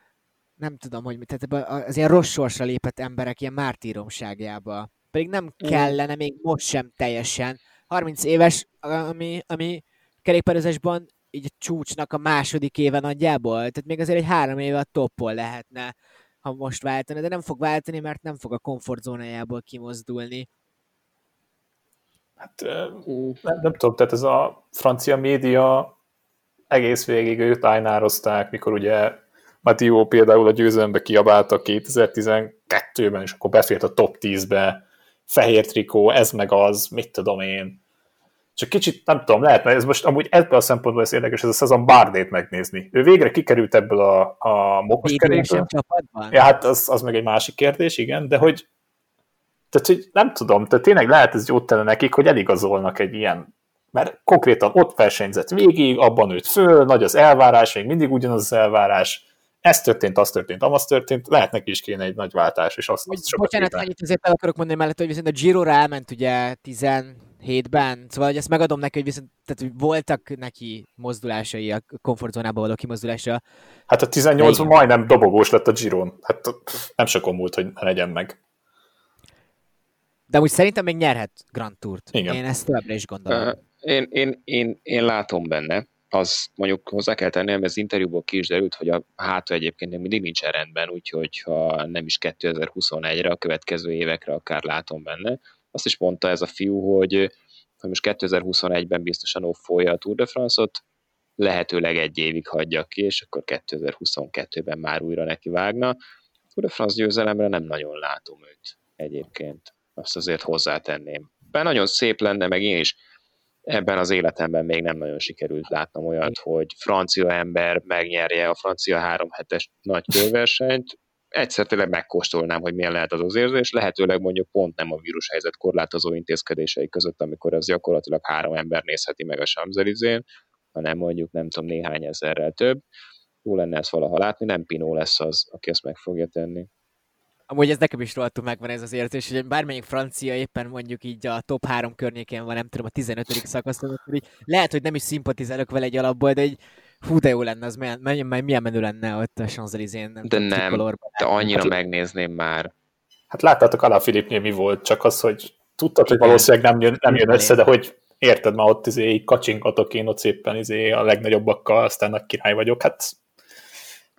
nem tudom, hogy mit, tehát az ilyen rossz sorsra lépett emberek ilyen mártíromságjába. Pedig nem kellene még most sem teljesen. 30 éves, ami, ami kerékpározásban így a csúcsnak a második éve nagyjából, tehát még azért egy három éve a toppol lehetne, ha most váltani, de nem fog váltani, mert nem fog a komfortzónájából kimozdulni. Hát nem, nem tudom, tehát ez a francia média egész végig őt ájnározták, mikor ugye Matteo például a győzelembe kiabálta 2012-ben, és akkor befért a top 10-be, fehér trikó, ez meg az, mit tudom én. Csak kicsit, nem tudom, lehet, mert ez most amúgy ebből a szempontból ez érdekes, ez a szezon Bardét megnézni. Ő végre kikerült ebből a, a mokoskerékből. Ja, hát az, az meg egy másik kérdés, igen, de hogy tehát, hogy nem tudom, tehát tényleg lehet ez jót tenne nekik, hogy eligazolnak egy ilyen, mert konkrétan ott versenyzett végig, abban nőtt föl, nagy az elvárás, még mindig ugyanaz az elvárás, ez történt, az történt, amaz történt, lehet neki is kéne egy nagy váltás, és azt, azt sokat Bocsánat, annyit azért el akarok mondani mellett, hogy viszont a Giro ráment ugye 17-ben, szóval hogy ezt megadom neki, hogy viszont tehát, hogy voltak neki mozdulásai a komfortzónába való kimozdulása. Hát a 18-ban majdnem dobogós lett a Giron, hát nem sokon múlt, hogy ne legyen meg. De úgy szerintem még nyerhet Grand Tourt. Igen. Én ezt továbbra is gondolom. Uh, én, én, én, én látom benne az mondjuk hozzá kell tenni, mert az interjúból ki is derült, hogy a háta egyébként még mindig nincsen rendben, úgyhogy ha nem is 2021-re, a következő évekre akár látom benne. Azt is mondta ez a fiú, hogy, hogy most 2021-ben biztosan offolja a Tour de France-ot, lehetőleg egy évig hagyja ki, és akkor 2022-ben már újra neki vágna. A Tour de France győzelemre nem nagyon látom őt egyébként. Azt azért hozzátenném. Be nagyon szép lenne, meg én is ebben az életemben még nem nagyon sikerült látnom olyat, hogy francia ember megnyerje a francia három hetes nagy körversenyt, egyszer tényleg megkóstolnám, hogy milyen lehet az az érzés, lehetőleg mondjuk pont nem a vírushelyzet korlátozó intézkedései között, amikor az gyakorlatilag három ember nézheti meg a Champs-Élysées-n, hanem mondjuk nem tudom, néhány ezerrel több. Jó lenne ezt valaha látni, nem Pinó lesz az, aki ezt meg fogja tenni. Amúgy ez nekem is rohadtul megvan ez az érzés, hogy bármelyik francia éppen mondjuk így a top 3 környékén van, nem tudom, a 15. szakaszon, akkor így lehet, hogy nem is szimpatizálok vele egy alapból, de egy hú, de jó lenne, az milyen, milyen, milyen menő lenne ott a nem De tudom, nem, de annyira hát, megnézném már. Hát láttátok Alá Filipnél mi volt, csak az, hogy tudtad, hogy valószínűleg nem jön, nem jön össze, de hogy érted már ott izé, kacsingatok én ott szépen izé, a legnagyobbakkal, aztán nagy király vagyok, hát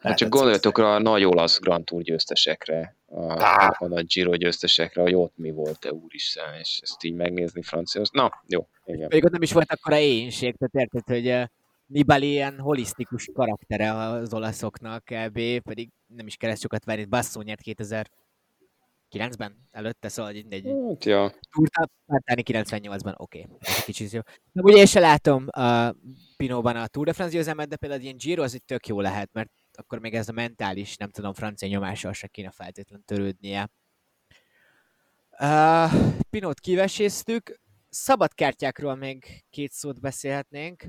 Hát csak gondoljatok a nagy olasz Grand Tour győztesekre, a, a nagy Giro győztesekre, hogy ott mi volt-e úristen, és ezt így megnézni francia. Na, jó. Igen. Még ott nem is volt akkor a éjség, tehát érted, hogy Nibali ilyen holisztikus karaktere az olaszoknak, kb. pedig nem is kereszt sokat várni, Basszó nyert 2009-ben előtte, szóval mindegy. Hát, ja. Túrta, 98-ban, oké. Okay. Ez egy kicsit jó. De ugye én se látom uh, Pinóban a Tour de France győzelmet, de például ilyen Giro az itt tök jó lehet, mert akkor még ez a mentális, nem tudom, francia nyomással se kéne feltétlenül törődnie. Uh, Pinót kiveséztük, szabadkártyákról még két szót beszélhetnénk.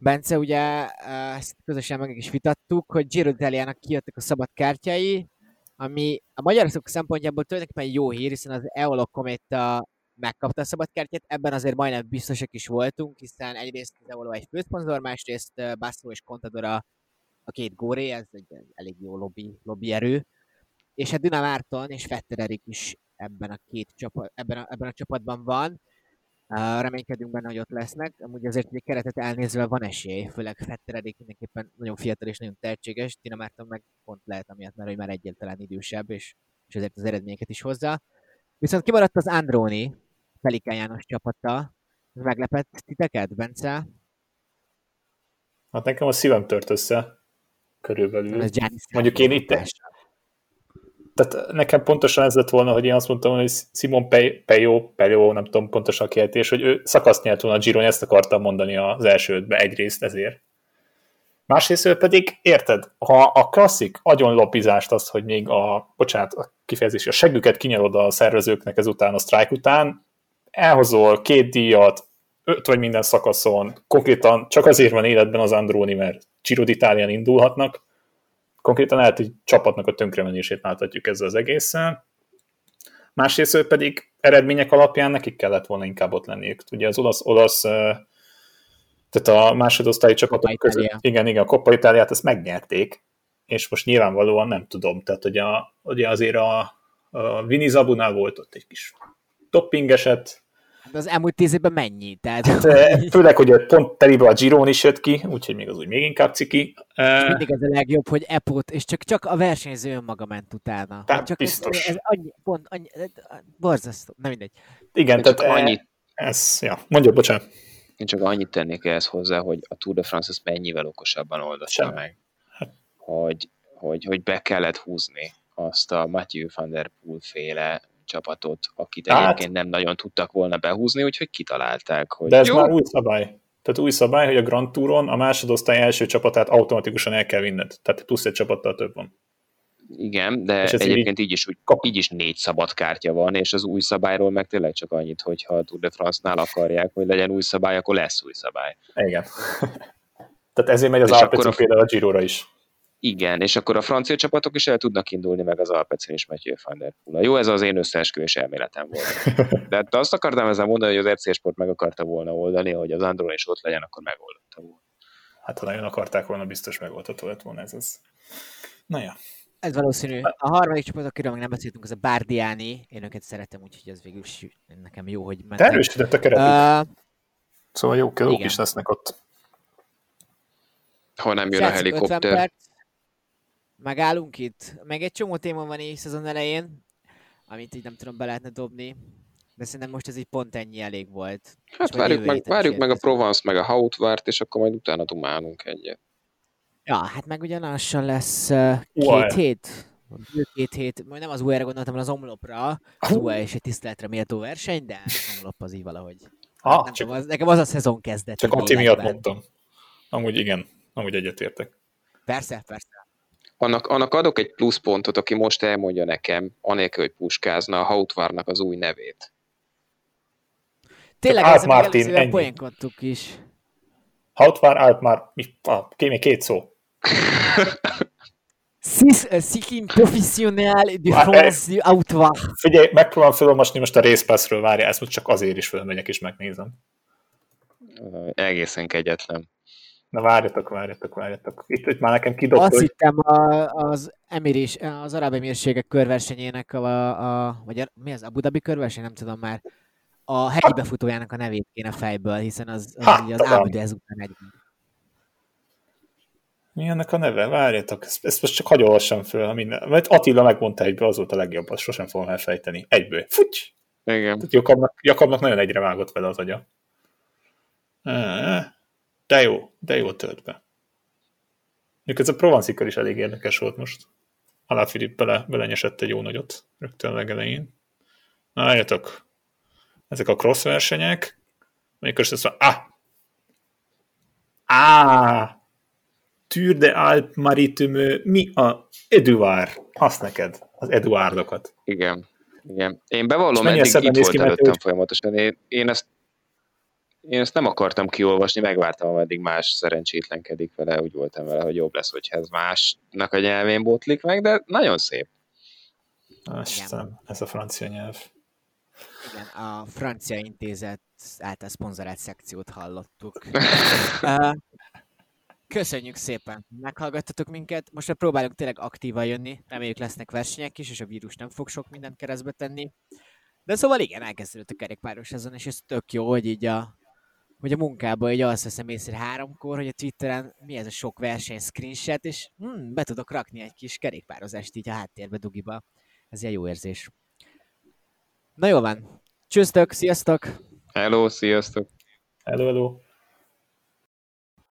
Bence, ugye uh, ezt közösen meg is vitattuk, hogy Giro d'Italiának kijöttek a szabad kártyái, ami a magyarok szempontjából tulajdonképpen jó hír, hiszen az Eolo Cometa megkapta a szabadkártyát, ebben azért majdnem biztosak is voltunk, hiszen egyrészt az Eolo egy főszponzor, másrészt Basso és Contador a két góré, ez egy elég jó lobby, lobby erő. És hát Duna Márton és Fettererik is ebben a két csapat, ebben a, ebben a csapatban van. Uh, reménykedünk benne, hogy ott lesznek. Amúgy azért egy keretet elnézve van esély, főleg Fetteredik mindenképpen nagyon fiatal és nagyon tehetséges. Tina Márton meg pont lehet amiatt, mert hogy már egyáltalán idősebb, és, és ezért az eredményeket is hozza. Viszont kimaradt az Andróni, Pelikán János csapata. Meglepett titeket, Bence? Hát nekem a szívem tört össze körülbelül. Mondjuk én itt tehát nekem pontosan ez lett volna, hogy én azt mondtam, hogy Simon Pejo, Pejo, nem tudom pontosan a kiejtés, hogy ő szakaszt nyert volna a Giron, ezt akartam mondani az első ötbe egyrészt ezért. Másrészt pedig, érted, ha a klasszik agyonlopizást az, hogy még a, bocsánat, a kifejezés, a següket kinyarod a szervezőknek ezután, a sztrájk után, elhozol két díjat, öt vagy minden szakaszon, konkrétan csak azért van életben az Andróni, mert Giro d'Italián indulhatnak, konkrétan lehet, hogy csapatnak a tönkremenését láthatjuk ezzel az egészen. Másrészt pedig eredmények alapján nekik kellett volna inkább ott lenniük. Ugye az olasz, olasz tehát a másodosztályi csapatok között, igen, igen, a Coppa Itáliát ezt megnyerték, és most nyilvánvalóan nem tudom, tehát ugye, a, ugye azért a, a Vini Zabunál volt ott egy kis topping eset, de az elmúlt tíz évben mennyi? Tehát, hát, főleg, hogy pont telibe a Giron is jött ki, úgyhogy még az úgy még inkább ciki. És mindig ez a legjobb, hogy Epot, és csak, csak a versenyző önmaga ment utána. Tehát csak biztos. Ez, ez annyi, pont, annyi, borzasztó, nem mindegy. Igen, Csak tehát annyit, ez, ja, mondja, bocsánat. én csak annyit tennék ehhez hozzá, hogy a Tour de France ezt mennyivel okosabban oldotta Sem. meg. Hogy, hogy, hogy be kellett húzni azt a Matthew van der Poel féle csapatot, akit Hát- egyébként nem nagyon tudtak volna behúzni, úgyhogy kitalálták, hogy De ez jó, már új szabály. Tehát új szabály, hogy a Grand Touron a másodosztály első csapatát automatikusan el kell vinned. Tehát plusz egy csapattal több van. igen, de egyébként így is, úgy, így is négy szabad kártya van, és az új szabályról meg tényleg csak annyit, hogyha a Tour de France-nál akarják, hogy legyen új szabály, akkor lesz új szabály. Igen. Tehát ezért megy az Alpecin például a Girora is. Igen, és akkor a francia csapatok is el tudnak indulni, meg az Alpecin is Mathieu van der Poel. Jó, ez az én összeesküvés elméletem volt. De azt akartam ezzel mondani, hogy az RC Sport meg akarta volna oldani, hogy az Andron is ott legyen, akkor megoldotta volna. Hát ha nagyon akarták volna, biztos megoldható lett volna ez az. Na ja. Ez valószínű. A harmadik csapat, akiről még nem beszéltünk, az a Bardiani. Én őket szeretem, úgyhogy ez végül is nekem jó, hogy De mentek. erősödött a keretük. Uh, Szóval jó jók is lesznek ott. Ha nem jön a Srácok, 50 helikopter. Megállunk itt. Meg egy csomó téma van így szezon elején, amit így nem tudom be lehetne dobni. De szerintem most ez így pont ennyi elég volt. Hát És várjuk meg, várjuk meg a. Provence, meg a Hautvárt, és akkor majd utána dumálunk egyet. Ja, hát meg ugye lassan lesz uh, Uaj. két hét. Bő Két hét, majd nem az UR-re gondoltam, hanem az omlopra. Az UR is egy tiszteletre méltó verseny, de az omlop az így valahogy. Ah, nem csak, tudom, az, nekem az a szezon kezdet. csak Ati miatt mondtam. Amúgy igen, amúgy egyetértek. Persze, persze. Annak, annak adok egy pluszpontot, aki most elmondja nekem, anélkül, hogy puskázna a Hautvárnak az új nevét. Tényleg még Martin, ennyi. poénkodtuk is. Hautvár, ké- még két szó. Uh, cycling professionnel de France du Autoir. Figyelj, megpróbálom felolvasni most a Racepass-ről, várja, ezt most csak azért is fölmegyek és megnézem. Egészen kegyetlen. Na várjatok, várjatok, várjatok. Itt, itt már nekem kidobta, Azt hogy hittem a, az Emiris, az Arab Emírségek körversenyének, a, a, vagy a, mi az, Abu Dhabi körverseny, nem tudom már, a hegyi befutójának a nevét kéne fejből, hiszen az, az, Ha, ugye az. Abu Dhabi ezután egy. mi ennek a neve? Várjatok, ezt, ezt most csak hagyj olvassam föl. ha Minden. Mert Attila megmondta egyből, az volt a legjobb, azt sosem fogom elfejteni. Egyből. Futy! Igen. Tehát Jakabnak, Jakabnak nagyon egyre vágott vele az agya. Á, De jó, de jó tölt be. Mondjuk ez a Provancikkal is elég érdekes volt most. Alá Filip bele, belenyesett egy jó nagyot rögtön legelején. Na, álljatok. Ezek a cross versenyek. Most azt mondja, ah! Ah! Tour de Alp Maritime, mi a Eduard? Azt neked, az Eduardokat. Igen. Igen. Én bevallom, eddig itt volt előttem ő- folyamatosan. Én, én, ezt, én ezt nem akartam kiolvasni, megvártam, ameddig más szerencsétlenkedik vele, úgy voltam vele, hogy jobb lesz, hogyha ez másnak a nyelvén botlik meg, de nagyon szép. Istenem, ez a francia nyelv. Igen, a francia intézet által szponzorált szekciót hallottuk. Köszönjük szépen, meghallgattatok minket. Most már próbálunk tényleg aktívan jönni. Reméljük lesznek versenyek is, és a vírus nem fog sok mindent keresztbe tenni. De szóval igen, elkezdődött a kerékpáros szezon, és ez tök jó, hogy így a, hogy a munkában így azt veszem észre háromkor, hogy a Twitteren mi ez a sok verseny screenshot, és hm, be tudok rakni egy kis kerékpározást így a háttérbe dugiba. Ez ilyen jó érzés. Na jó van. Csőztök, sziasztok! Hello, sziasztok! Hello, hello.